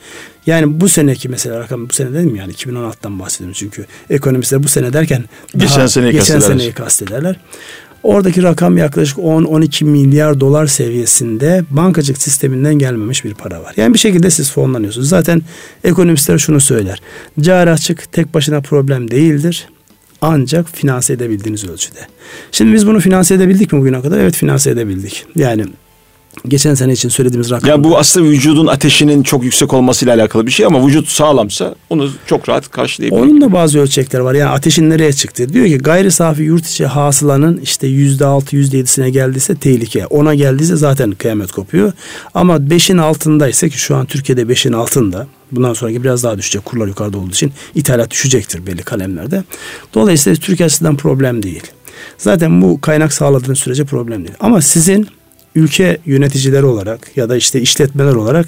Yani bu seneki mesela rakam bu sene dedim yani 2016'dan bahsediyorum çünkü ekonomistler bu sene derken geçen seneyi geçen seneyi kastederler. Oradaki rakam yaklaşık 10-12 milyar dolar seviyesinde bankacılık sisteminden gelmemiş bir para var. Yani bir şekilde siz fonlanıyorsunuz. Zaten ekonomistler şunu söyler. Cari açık tek başına problem değildir. Ancak finanse edebildiğiniz ölçüde. Şimdi biz bunu finanse edebildik mi bugüne kadar? Evet finanse edebildik. Yani geçen sene için söylediğimiz rakam. Ya bu aslında vücudun ateşinin çok yüksek olmasıyla alakalı bir şey ama vücut sağlamsa onu çok rahat karşılayabilir. Onun da bazı ölçekler var. Yani ateşin nereye çıktı? Diyor ki gayri safi yurt içi hasılanın işte yüzde altı yüzde yedisine geldiyse tehlike. Ona geldiyse zaten kıyamet kopuyor. Ama beşin altındaysa ki şu an Türkiye'de beşin altında. Bundan sonraki biraz daha düşecek. Kurlar yukarıda olduğu için ithalat düşecektir belli kalemlerde. Dolayısıyla Türkiye açısından problem değil. Zaten bu kaynak sağladığınız sürece problem değil. Ama sizin ülke yöneticileri olarak ya da işte işletmeler olarak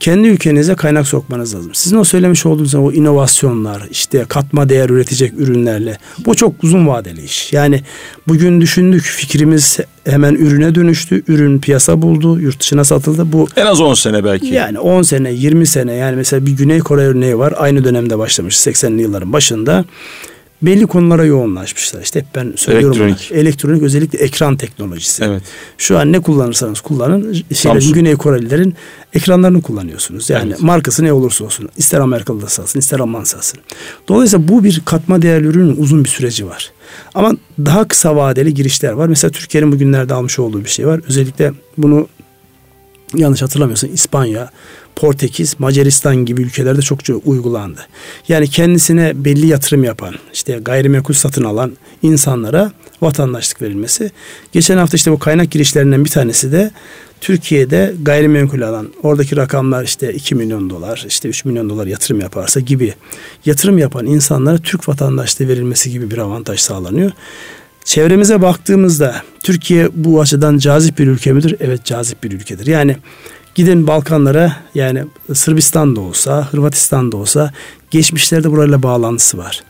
kendi ülkenize kaynak sokmanız lazım. Sizin o söylemiş olduğunuz o inovasyonlar, işte katma değer üretecek ürünlerle bu çok uzun vadeli iş. Yani bugün düşündük fikrimiz hemen ürüne dönüştü. Ürün piyasa buldu, yurt dışına satıldı. Bu en az 10 sene belki. Yani 10 sene, 20 sene yani mesela bir Güney Kore örneği var. Aynı dönemde başlamış 80'li yılların başında belli konulara yoğunlaşmışlar. İşte hep ben söylüyorum. Elektronik. Buna. Elektronik özellikle ekran teknolojisi. Evet. Şu an ne kullanırsanız kullanın. Şeylerin, Güney Korelilerin ekranlarını kullanıyorsunuz. Yani evet. markası ne olursa olsun. İster Amerikalı da satsın, ister Alman satsın. Dolayısıyla bu bir katma değerli ürünün uzun bir süreci var. Ama daha kısa vadeli girişler var. Mesela Türkiye'nin bugünlerde almış olduğu bir şey var. Özellikle bunu yanlış hatırlamıyorsun İspanya, Portekiz, Macaristan gibi ülkelerde çokça uygulandı. Yani kendisine belli yatırım yapan, işte gayrimenkul satın alan insanlara vatandaşlık verilmesi. Geçen hafta işte bu kaynak girişlerinden bir tanesi de Türkiye'de gayrimenkul alan oradaki rakamlar işte 2 milyon dolar işte 3 milyon dolar yatırım yaparsa gibi yatırım yapan insanlara Türk vatandaşlığı verilmesi gibi bir avantaj sağlanıyor. Çevremize baktığımızda Türkiye bu açıdan cazip bir ülke midir? Evet cazip bir ülkedir. Yani gidin Balkanlara yani Sırbistan da olsa, Hırvatistan da olsa geçmişlerde burayla bağlantısı var.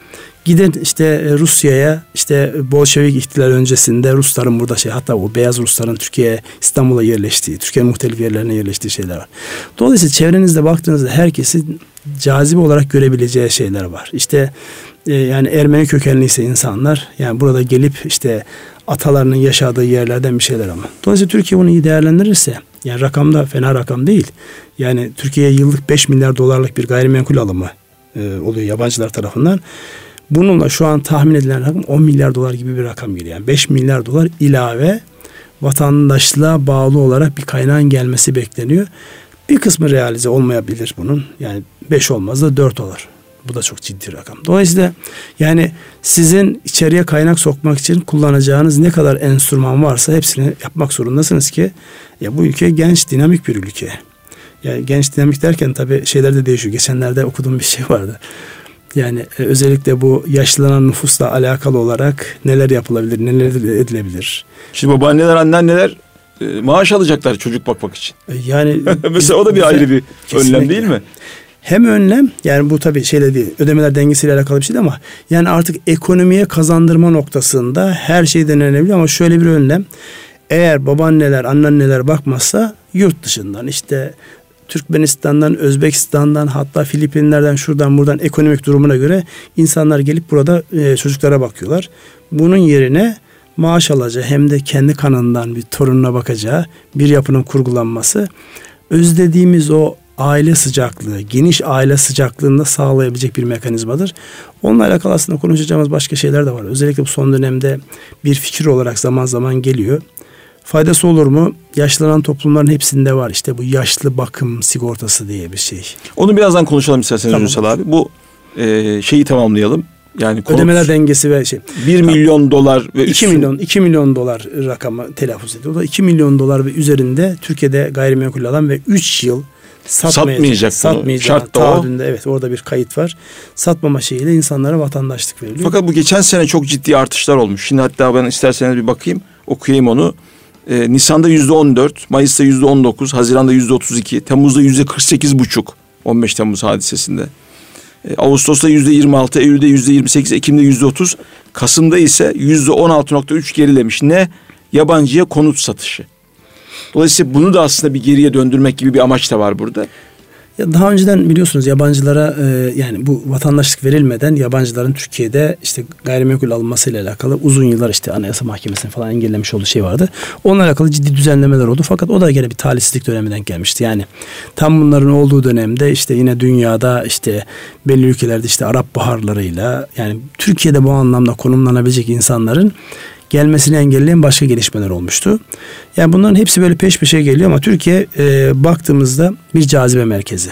Gidin işte e, Rusya'ya işte Bolşevik ihtilal öncesinde Rusların burada şey hatta o beyaz Rusların Türkiye'ye İstanbul'a yerleştiği, Türkiye'nin muhtelif yerlerine yerleştiği şeyler var. Dolayısıyla çevrenizde baktığınızda herkesin cazibe olarak görebileceği şeyler var. İşte e, yani Ermeni kökenliyse insanlar yani burada gelip işte atalarının yaşadığı yerlerden bir şeyler ama. Dolayısıyla Türkiye bunu iyi değerlendirirse yani rakamda fena rakam değil. Yani Türkiye'ye yıllık 5 milyar dolarlık bir gayrimenkul alımı e, oluyor yabancılar tarafından. Bununla şu an tahmin edilen rakam 10 milyar dolar gibi bir rakam geliyor. Yani 5 milyar dolar ilave vatandaşlığa bağlı olarak bir kaynağın gelmesi bekleniyor. Bir kısmı realize olmayabilir bunun. Yani 5 olmaz da 4 olur. Bu da çok ciddi rakam. Dolayısıyla yani sizin içeriye kaynak sokmak için kullanacağınız ne kadar enstrüman varsa hepsini yapmak zorundasınız ki ya bu ülke genç dinamik bir ülke. Yani genç dinamik derken tabii şeyler de değişiyor. Geçenlerde okuduğum bir şey vardı. Yani e, özellikle bu yaşlanan nüfusla alakalı olarak neler yapılabilir, neler edilebilir? Şimdi babaanneler, anneanneler e, maaş alacaklar çocuk bakmak için. E, yani mesela o da bir ayrı bir önlem değil mi? Hem önlem yani bu tabii şeyle değil ödemeler dengesiyle alakalı bir şey ama yani artık ekonomiye kazandırma noktasında her şey denenebilir ama şöyle bir önlem eğer babaanneler anneanneler bakmazsa yurt dışından işte Türkmenistan'dan, Özbekistan'dan hatta Filipinler'den şuradan buradan ekonomik durumuna göre insanlar gelip burada e, çocuklara bakıyorlar. Bunun yerine maaş alacağı hem de kendi kanından bir torununa bakacağı bir yapının kurgulanması özlediğimiz o aile sıcaklığı, geniş aile sıcaklığında sağlayabilecek bir mekanizmadır. Onunla alakalı aslında konuşacağımız başka şeyler de var. Özellikle bu son dönemde bir fikir olarak zaman zaman geliyor. Faydası olur mu? Yaşlanan toplumların hepsinde var. İşte bu yaşlı bakım sigortası diye bir şey. Onu birazdan konuşalım isterseniz tamam. Ünsal abi. Bu e, şeyi tamamlayalım. Yani konut, ödemeler dengesi ve şey. 1 milyon dolar ve 2 üstü. milyon 2 milyon dolar rakamı telaffuz ediyor. O da 2 milyon dolar ve üzerinde Türkiye'de gayrimenkul alan ve 3 yıl satmayacak, satmayacak Şart da o. Evet orada bir kayıt var. Satmama şeyiyle insanlara vatandaşlık veriliyor. Fakat bu geçen sene çok ciddi artışlar olmuş. Şimdi hatta ben isterseniz bir bakayım okuyayım onu. Ee, Nisan'da yüzde on dört, Mayıs'ta yüzde on dokuz, Haziran'da yüzde otuz iki, Temmuz'da yüzde kırk sekiz buçuk. 15 Temmuz hadisesinde. E, Ağustos'ta yüzde 26, Eylül'de yüzde 28, Ekim'de yüzde 30, Kasım'da ise yüzde 16.3 gerilemiş. Ne? Yabancıya konut satışı. Dolayısıyla bunu da aslında bir geriye döndürmek gibi bir amaç da var burada. Daha önceden biliyorsunuz yabancılara e, yani bu vatandaşlık verilmeden yabancıların Türkiye'de işte gayrimenkul alınmasıyla alakalı uzun yıllar işte Anayasa Mahkemesi'nin falan engellemiş olduğu şey vardı. Onunla alakalı ciddi düzenlemeler oldu. Fakat o da gene bir talihsizlik döneminden gelmişti. Yani tam bunların olduğu dönemde işte yine dünyada işte belli ülkelerde işte Arap baharlarıyla yani Türkiye'de bu anlamda konumlanabilecek insanların gelmesini engelleyen başka gelişmeler olmuştu. Yani bunların hepsi böyle peş peşe geliyor ama Türkiye e, baktığımızda bir cazibe merkezi.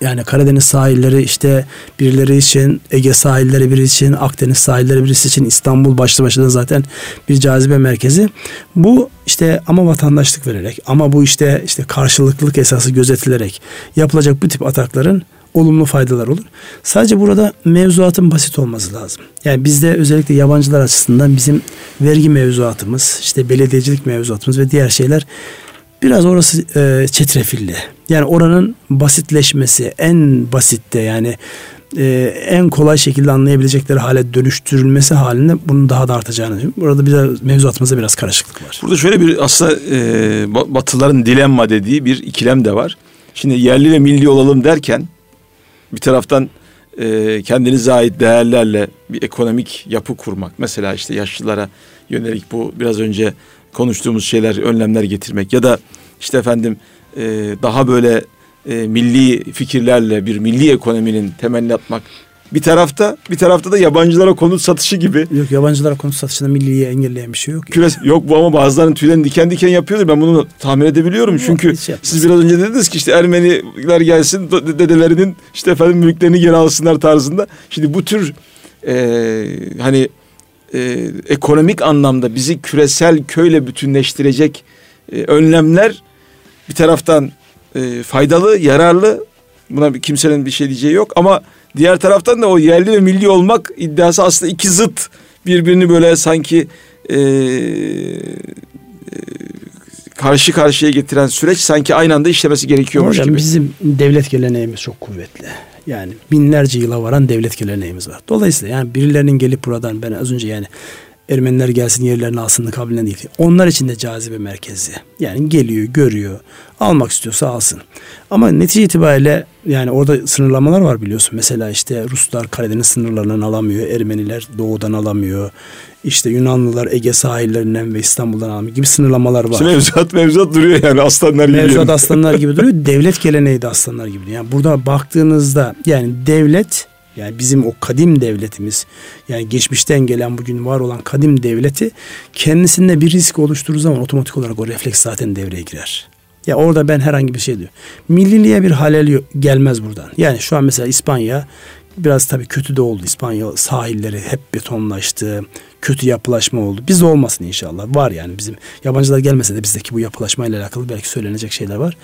Yani Karadeniz sahilleri işte birileri için, Ege sahilleri biri için, Akdeniz sahilleri birisi için İstanbul başlı başına zaten bir cazibe merkezi. Bu işte ama vatandaşlık vererek ama bu işte işte karşılıklılık esası gözetilerek yapılacak bu tip atakların olumlu faydalar olur. Sadece burada mevzuatın basit olması lazım. Yani bizde özellikle yabancılar açısından bizim vergi mevzuatımız, işte belediyecilik mevzuatımız ve diğer şeyler biraz orası e, çetrefilli. Yani oranın basitleşmesi en basitte yani e, en kolay şekilde anlayabilecekleri hale dönüştürülmesi halinde bunun daha da artacağını düşünüyorum. Burada biraz mevzuatımızda biraz karışıklık var. Burada şöyle bir aslında e, Batılıların dilemma dediği bir ikilem de var. Şimdi yerli ve milli olalım derken bir taraftan e, kendinize ait değerlerle bir ekonomik yapı kurmak. Mesela işte yaşlılara yönelik bu biraz önce konuştuğumuz şeyler, önlemler getirmek ya da işte efendim e, daha böyle e, milli fikirlerle bir milli ekonominin temelini atmak bir tarafta bir tarafta da yabancılara konut satışı gibi. Yok yabancılara konut satışında milliyi engelleyen bir şey yok. Küres, yok bu ama bazılarının tüylerini diken diken yapıyordur. Ben bunu tahmin edebiliyorum. Yok, Çünkü siz biraz önce dediniz ki işte Ermeniler gelsin dedelerinin işte efendim mülklerini geri alsınlar tarzında. Şimdi bu tür e, hani e, ekonomik anlamda bizi küresel köyle bütünleştirecek e, önlemler bir taraftan e, faydalı, yararlı. Buna kimsenin bir şey diyeceği yok ama Diğer taraftan da o yerli ve milli olmak iddiası aslında iki zıt birbirini böyle sanki e, e, karşı karşıya getiren süreç sanki aynı anda işlemesi gerekiyormuş Hocam, gibi. Bizim devlet geleneğimiz çok kuvvetli. Yani binlerce yıla varan devlet geleneğimiz var. Dolayısıyla yani birilerinin gelip buradan ben az önce yani Ermeniler gelsin yerlerini alsın kabilen değil. Onlar için de cazibe merkezi. Yani geliyor, görüyor. Almak istiyorsa alsın. Ama netice itibariyle yani orada sınırlamalar var biliyorsun. Mesela işte Ruslar Karadeniz sınırlarından alamıyor. Ermeniler doğudan alamıyor. İşte Yunanlılar Ege sahillerinden ve İstanbul'dan alamıyor gibi sınırlamalar var. İşte mevzuat mevzuat duruyor yani aslanlar gibi. Mevzuat aslanlar gibi duruyor. Devlet geleneği de aslanlar gibi. Yani burada baktığınızda yani devlet yani bizim o kadim devletimiz yani geçmişten gelen bugün var olan kadim devleti kendisinde bir risk oluşturduğu zaman otomatik olarak o refleks zaten devreye girer. Ya orada ben herhangi bir şey diyor. Milliliğe bir halel gelmez buradan. Yani şu an mesela İspanya biraz tabii kötü de oldu. İspanya sahilleri hep betonlaştı. Kötü yapılaşma oldu. Bizde olmasın inşallah. Var yani bizim yabancılar gelmese de bizdeki bu yapılaşmayla alakalı belki söylenecek şeyler var.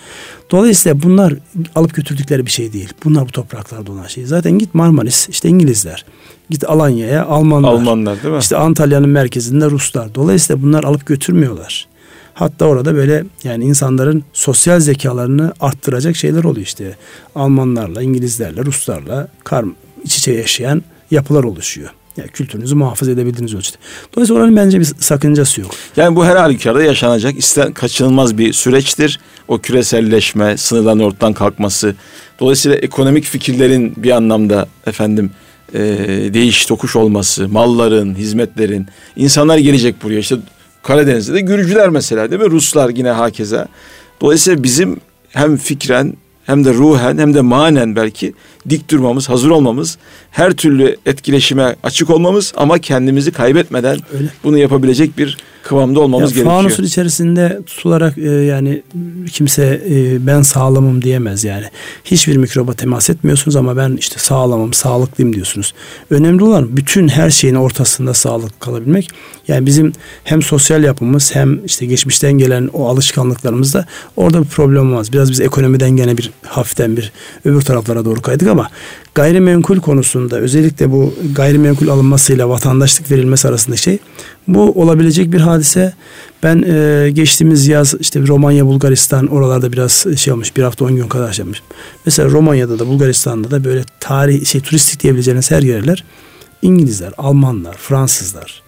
Dolayısıyla bunlar alıp götürdükleri bir şey değil. Bunlar bu topraklarda olan şey. Zaten git Marmaris işte İngilizler. Git Alanya'ya Almanlar. Almanlar değil mi? İşte Antalya'nın merkezinde Ruslar. Dolayısıyla bunlar alıp götürmüyorlar. Hatta orada böyle yani insanların sosyal zekalarını arttıracak şeyler oluyor işte. Almanlarla, İngilizlerle, Ruslarla kar, iç içe yaşayan yapılar oluşuyor. Yani kültürünüzü muhafaza edebildiğiniz ölçüde. Dolayısıyla oranın bence bir sakıncası yok. Yani bu her halükarda yaşanacak isten kaçınılmaz bir süreçtir. O küreselleşme, sınırların ortadan kalkması. Dolayısıyla ekonomik fikirlerin bir anlamda efendim e, değiş tokuş olması, malların, hizmetlerin, insanlar gelecek buraya. İşte Karadeniz'de de Gürcüler mesela değil mi? Ruslar yine hakeza. Dolayısıyla bizim hem fikren hem de ruhen hem de manen belki dik durmamız, hazır olmamız, her türlü etkileşime açık olmamız ama kendimizi kaybetmeden Öyle. bunu yapabilecek bir kıvamda olmamız ya, gerekiyor. Fanusun içerisinde tutularak e, yani kimse e, ben sağlamım diyemez yani. Hiçbir mikroba temas etmiyorsunuz ama ben işte sağlamım, sağlıklıyım diyorsunuz. Önemli olan bütün her şeyin ortasında sağlıklı kalabilmek. Yani bizim hem sosyal yapımız hem işte geçmişten gelen o alışkanlıklarımızda orada bir problem olmaz. Biraz biz ekonomiden gene bir hafiften bir öbür taraflara doğru kaydık ama gayrimenkul konusunda özellikle bu gayrimenkul alınmasıyla vatandaşlık verilmesi arasındaki şey Bu olabilecek bir hadise. Ben e, geçtiğimiz yaz işte Romanya, Bulgaristan oralarda biraz şey olmuş. Bir hafta on gün kadar yaşamışım. Mesela Romanya'da da Bulgaristan'da da böyle tarih şey turistik diyebileceğiniz her yerler İngilizler, Almanlar, Fransızlar.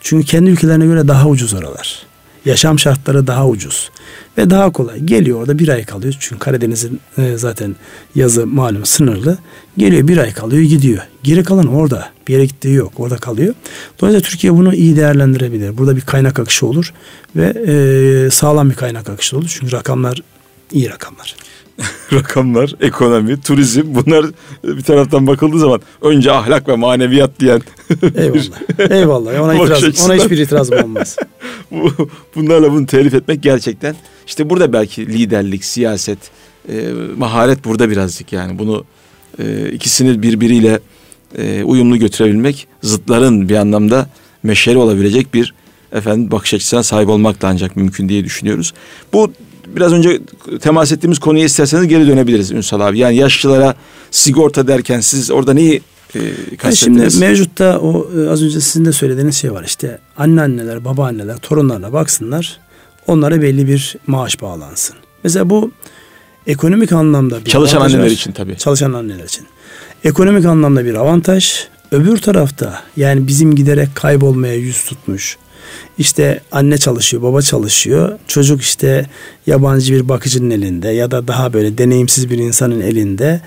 Çünkü kendi ülkelerine göre daha ucuz oralar. Yaşam şartları daha ucuz ve daha kolay. Geliyor orada bir ay kalıyor. Çünkü Karadeniz'in e, zaten yazı malum sınırlı. Geliyor bir ay kalıyor gidiyor. Geri kalan orada. Bir yere gittiği yok. Orada kalıyor. Dolayısıyla Türkiye bunu iyi değerlendirebilir. Burada bir kaynak akışı olur ve e, sağlam bir kaynak akışı olur. Çünkü rakamlar iyi rakamlar. rakamlar, ekonomi, turizm bunlar bir taraftan bakıldığı zaman önce ahlak ve maneviyat diyen Eyvallah. Eyvallah. Ona, itiraz, ona hiçbir itirazım olmaz. Bunlarla bunu telif etmek gerçekten işte burada belki liderlik, siyaset, e, maharet burada birazcık yani bunu e, ikisini birbiriyle e, uyumlu götürebilmek zıtların bir anlamda meşeri olabilecek bir efendim bakış açısına sahip olmakla ancak mümkün diye düşünüyoruz. Bu biraz önce temas ettiğimiz konuya isterseniz geri dönebiliriz Ünsal abi. Yani yaşlılara sigorta derken siz orada neyi e, Şimdi mevcutta o e, az önce sizin de söylediğiniz şey var işte anneanneler, babaanneler torunlarına baksınlar. Onlara belli bir maaş bağlansın. Mesela bu ekonomik anlamda bir çalışan anneler var. için tabii. Çalışan anneler için. Ekonomik anlamda bir avantaj. Öbür tarafta yani bizim giderek kaybolmaya yüz tutmuş. İşte anne çalışıyor, baba çalışıyor. Çocuk işte yabancı bir bakıcının elinde ya da daha böyle deneyimsiz bir insanın elinde.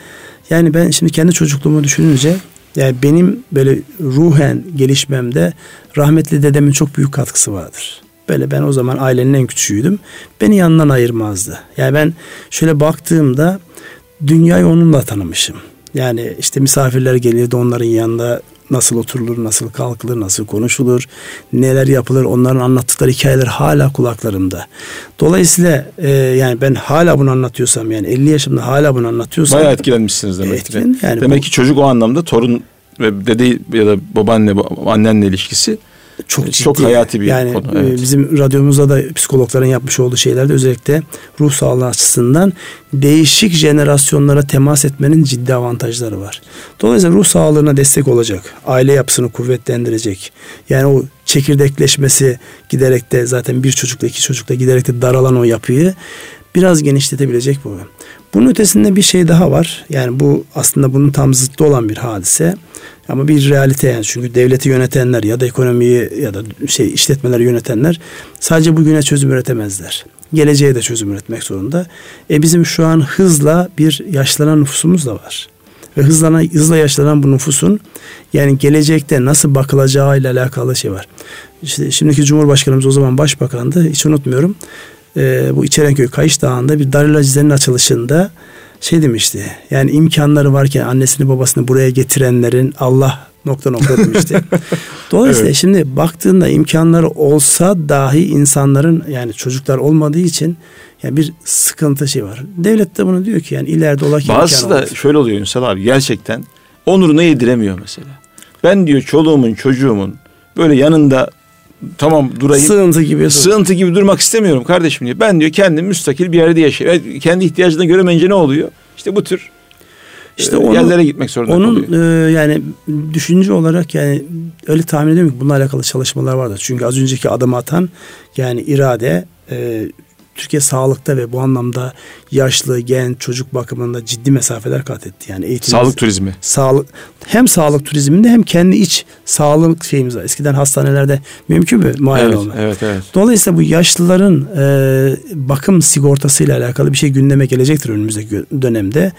Yani ben şimdi kendi çocukluğumu düşününce yani benim böyle ruhen gelişmemde rahmetli dedemin çok büyük katkısı vardır. Böyle ben o zaman ailenin en küçüğüydüm. Beni yanından ayırmazdı. Yani ben şöyle baktığımda dünyayı onunla tanımışım. Yani işte misafirler gelirdi onların yanında nasıl oturulur, nasıl kalkılır, nasıl konuşulur, neler yapılır onların anlattıkları hikayeler hala kulaklarımda. Dolayısıyla e, yani ben hala bunu anlatıyorsam yani 50 yaşımda hala bunu anlatıyorsam. Bayağı etkilenmişsiniz demek etkilen, yani Demek bu, ki çocuk o anlamda torun ve dede ya da babaanne annenle ilişkisi çok ciddi. Çok hayati bir yani konu. E, evet. Bizim radyomuzda da psikologların yapmış olduğu şeylerde özellikle ruh sağlığı açısından değişik jenerasyonlara temas etmenin ciddi avantajları var. Dolayısıyla ruh sağlığına destek olacak. Aile yapısını kuvvetlendirecek. Yani o çekirdekleşmesi giderek de zaten bir çocukla iki çocukla giderek de daralan o yapıyı biraz genişletebilecek bu. Bunun ötesinde bir şey daha var. Yani bu aslında bunun tam zıttı olan bir hadise. Ama bir realite yani çünkü devleti yönetenler ya da ekonomiyi ya da şey işletmeleri yönetenler sadece bugüne çözüm üretemezler. Geleceğe de çözüm üretmek zorunda. E bizim şu an hızla bir yaşlanan nüfusumuz da var. Ve hızlanan, hızla yaşlanan bu nüfusun yani gelecekte nasıl bakılacağı ile alakalı şey var. İşte şimdiki Cumhurbaşkanımız o zaman başbakandı. Hiç unutmuyorum. Ee, bu İçerenköy Kayış Dağı'nda bir Darül Acizler'in açılışında şey demişti. Yani imkanları varken annesini babasını buraya getirenlerin Allah nokta nokta demişti. Dolayısıyla evet. şimdi baktığında imkanları olsa dahi insanların yani çocuklar olmadığı için yani bir sıkıntı şey var. Devlet de bunu diyor ki yani ileride ola ki Bazısı da olur. şöyle oluyor Ünsal abi gerçekten onuruna yediremiyor mesela. Ben diyor çoluğumun çocuğumun böyle yanında tamam durayım. Sığıntı gibi. Sığıntı gibi durmak istemiyorum kardeşim diyor. Ben diyor kendim müstakil bir yerde yaşayayım. Kendi ihtiyacını göremeyince ne oluyor? İşte bu tür işte e, onu, yerlere gitmek zorunda onun, kalıyor. E, yani düşünce olarak yani öyle tahmin ediyorum ki bununla alakalı çalışmalar vardır. Çünkü az önceki adım atan yani irade e, Türkiye sağlıkta ve bu anlamda yaşlı, genç, çocuk bakımında ciddi mesafeler kat etti. Yani eğitim sağlık turizmi. Sağlık hem sağlık turizminde hem kendi iç sağlık şeyimiz var. Eskiden hastanelerde mümkün mü muayene evet, olmak? Evet, evet. Dolayısıyla bu yaşlıların e, bakım sigortasıyla alakalı bir şey gündeme gelecektir önümüzdeki dönemde.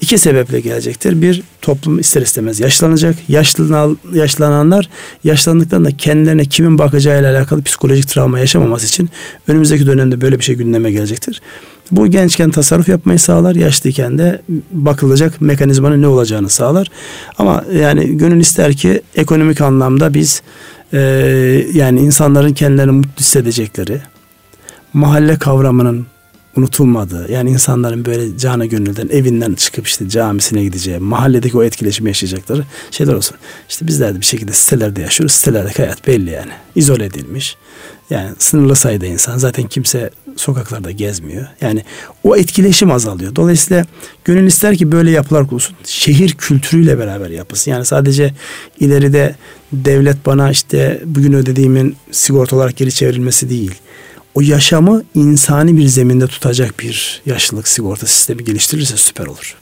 İki sebeple gelecektir. Bir, toplum ister istemez yaşlanacak. Yaşlanan, yaşlananlar yaşlandıklarında kendilerine kimin bakacağıyla alakalı psikolojik travma yaşamaması için önümüzdeki dönemde böyle bir şey gündeme gelecektir. Bu gençken tasarruf yapmayı sağlar, yaşlıyken de bakılacak mekanizmanın ne olacağını sağlar. Ama yani gönül ister ki ekonomik anlamda biz e, yani insanların kendilerini mutlu hissedecekleri, mahalle kavramının unutulmadığı yani insanların böyle canı gönülden evinden çıkıp işte camisine gideceği mahalledeki o etkileşimi yaşayacakları şeyler olsun. İşte bizler de bir şekilde sitelerde yaşıyoruz. Sitelerdeki hayat belli yani. İzole edilmiş. Yani sınırlı sayıda insan. Zaten kimse sokaklarda gezmiyor. Yani o etkileşim azalıyor. Dolayısıyla gönül ister ki böyle yapılar kurulsun. Şehir kültürüyle beraber yapılsın. Yani sadece ileride devlet bana işte bugün ödediğimin sigorta olarak geri çevrilmesi değil. O yaşamı insani bir zeminde tutacak bir yaşlılık sigorta sistemi geliştirirse süper olur.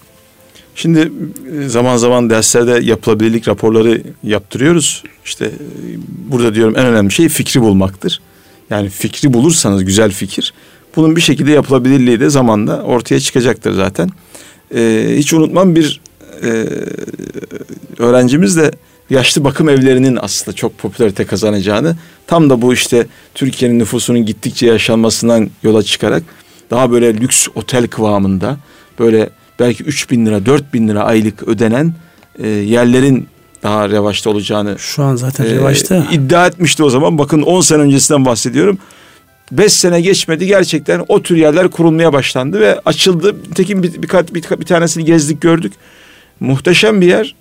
Şimdi e, zaman zaman derslerde yapılabilirlik raporları yaptırıyoruz. İşte e, burada diyorum en önemli şey fikri bulmaktır. Yani fikri bulursanız güzel fikir. Bunun bir şekilde yapılabilirliği de zamanla ortaya çıkacaktır zaten. Ee, hiç unutmam bir e, öğrencimiz de yaşlı bakım evlerinin aslında çok popülarite kazanacağını tam da bu işte Türkiye'nin nüfusunun gittikçe yaşanmasından yola çıkarak daha böyle lüks otel kıvamında böyle belki 3 bin lira 4 bin lira aylık ödenen e, yerlerin daha revaçta olacağını şu an zaten e, revaçta iddia etmişti o zaman. Bakın 10 sene öncesinden bahsediyorum. 5 sene geçmedi gerçekten o tür yerler kurulmaya başlandı ve açıldı. Tekin bir, bir, bir, bir, bir tanesini gezdik gördük. Muhteşem bir yer.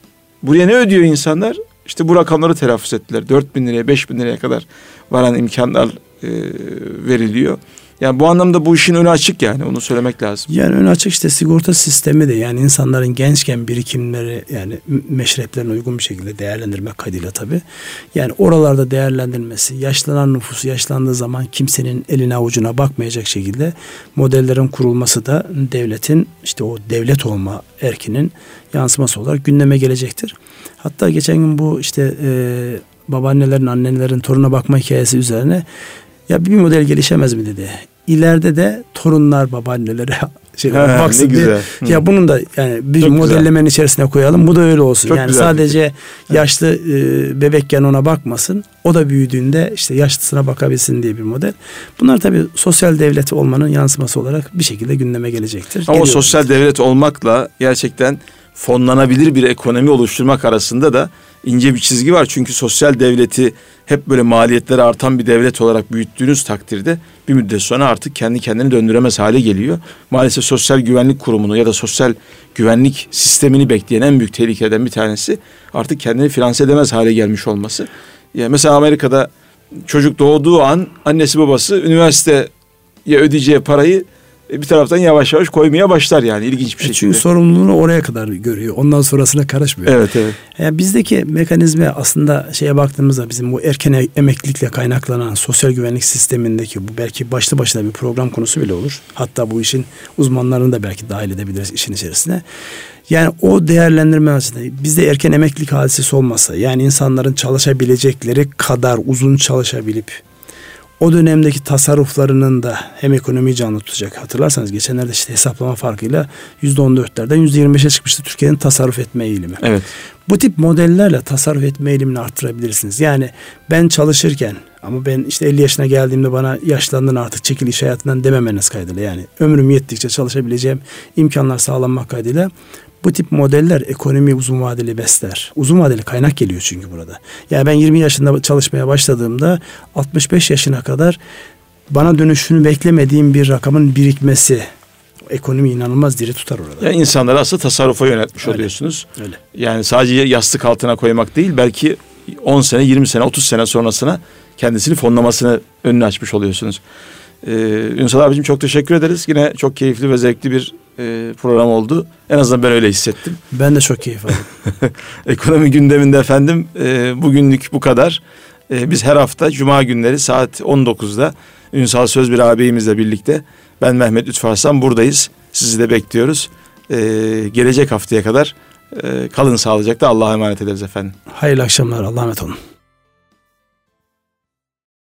Buraya ne ödüyor insanlar? İşte bu rakamları telaffuz ettiler. 4 bin liraya 5 bin liraya kadar varan imkanlar e, veriliyor. Yani bu anlamda bu işin önü açık yani onu söylemek lazım. Yani önü açık işte sigorta sistemi de yani insanların gençken birikimleri yani meşreplerine uygun bir şekilde değerlendirmek kaydıyla tabii. Yani oralarda değerlendirilmesi, yaşlanan nüfusu yaşlandığı zaman kimsenin eline avucuna bakmayacak şekilde modellerin kurulması da devletin işte o devlet olma erkinin yansıması olarak gündeme gelecektir. Hatta geçen gün bu işte e, babaannelerin, annelerin toruna bakma hikayesi üzerine ya bir model gelişemez mi dedi ileride de torunlar babaannelere şey He, baksın diye. Güzel. Ya bunun da yani bir Çok modellemenin güzel. içerisine koyalım. Bu da öyle olsun. Çok yani güzel. sadece yaşlı e, bebekken ona bakmasın. O da büyüdüğünde işte yaşlısına bakabilsin diye bir model. Bunlar tabii sosyal devlet olmanın yansıması olarak bir şekilde gündeme gelecektir. Ama sosyal devlet olmakla gerçekten fonlanabilir bir ekonomi oluşturmak arasında da ince bir çizgi var. Çünkü sosyal devleti hep böyle maliyetleri artan bir devlet olarak büyüttüğünüz takdirde bir müddet sonra artık kendi kendini döndüremez hale geliyor. Maalesef sosyal güvenlik kurumunu ya da sosyal güvenlik sistemini bekleyen en büyük tehlikeden bir tanesi artık kendini finanse edemez hale gelmiş olması. Yani mesela Amerika'da çocuk doğduğu an annesi babası üniversiteye ödeyeceği parayı bir taraftan yavaş yavaş koymaya başlar yani ilginç bir e şekilde. Çünkü sorumluluğunu oraya kadar görüyor. Ondan sonrasına karışmıyor. Evet evet. Yani bizdeki mekanizma aslında şeye baktığımızda bizim bu erken e, emeklilikle kaynaklanan sosyal güvenlik sistemindeki bu belki başlı başına bir program konusu bile olur. Hatta bu işin uzmanlarını da belki dahil edebiliriz işin içerisine. Yani o değerlendirme açısından bizde erken emeklilik hadisesi olmasa yani insanların çalışabilecekleri kadar uzun çalışabilip o dönemdeki tasarruflarının da hem ekonomiyi canlı tutacak. Hatırlarsanız geçenlerde işte hesaplama farkıyla %14'lerden %25'e çıkmıştı Türkiye'nin tasarruf etme eğilimi. Evet. Bu tip modellerle tasarruf etme eğilimini arttırabilirsiniz. Yani ben çalışırken ama ben işte 50 yaşına geldiğimde bana yaşlandın artık çekil iş hayatından dememeniz kaydıyla yani ömrüm yettikçe çalışabileceğim imkanlar sağlanmak kaydıyla bu tip modeller ekonomi uzun vadeli besler. Uzun vadeli kaynak geliyor çünkü burada. Yani ben 20 yaşında çalışmaya başladığımda 65 yaşına kadar bana dönüşünü beklemediğim bir rakamın birikmesi ekonomi inanılmaz diri tutar orada. Yani insanları aslında tasarrufa yönetmiş öyle, oluyorsunuz. Öyle. Yani sadece yastık altına koymak değil belki 10 sene, 20 sene, 30 sene sonrasına kendisini fonlamasını önünü açmış oluyorsunuz. Ee, Ünsal abicim çok teşekkür ederiz. Yine çok keyifli ve zevkli bir e, program oldu. En azından ben öyle hissettim. Ben de çok keyif aldım. Ekonomi gündeminde efendim e, bugünlük bu kadar. E, biz her hafta Cuma günleri saat 19'da Ünsal Sözbir ağabeyimizle birlikte ben Mehmet Lütfü buradayız. Sizi de bekliyoruz. E, gelecek haftaya kadar e, kalın sağlıcakla Allah'a emanet ederiz efendim. Hayırlı akşamlar. Allah'a emanet olun.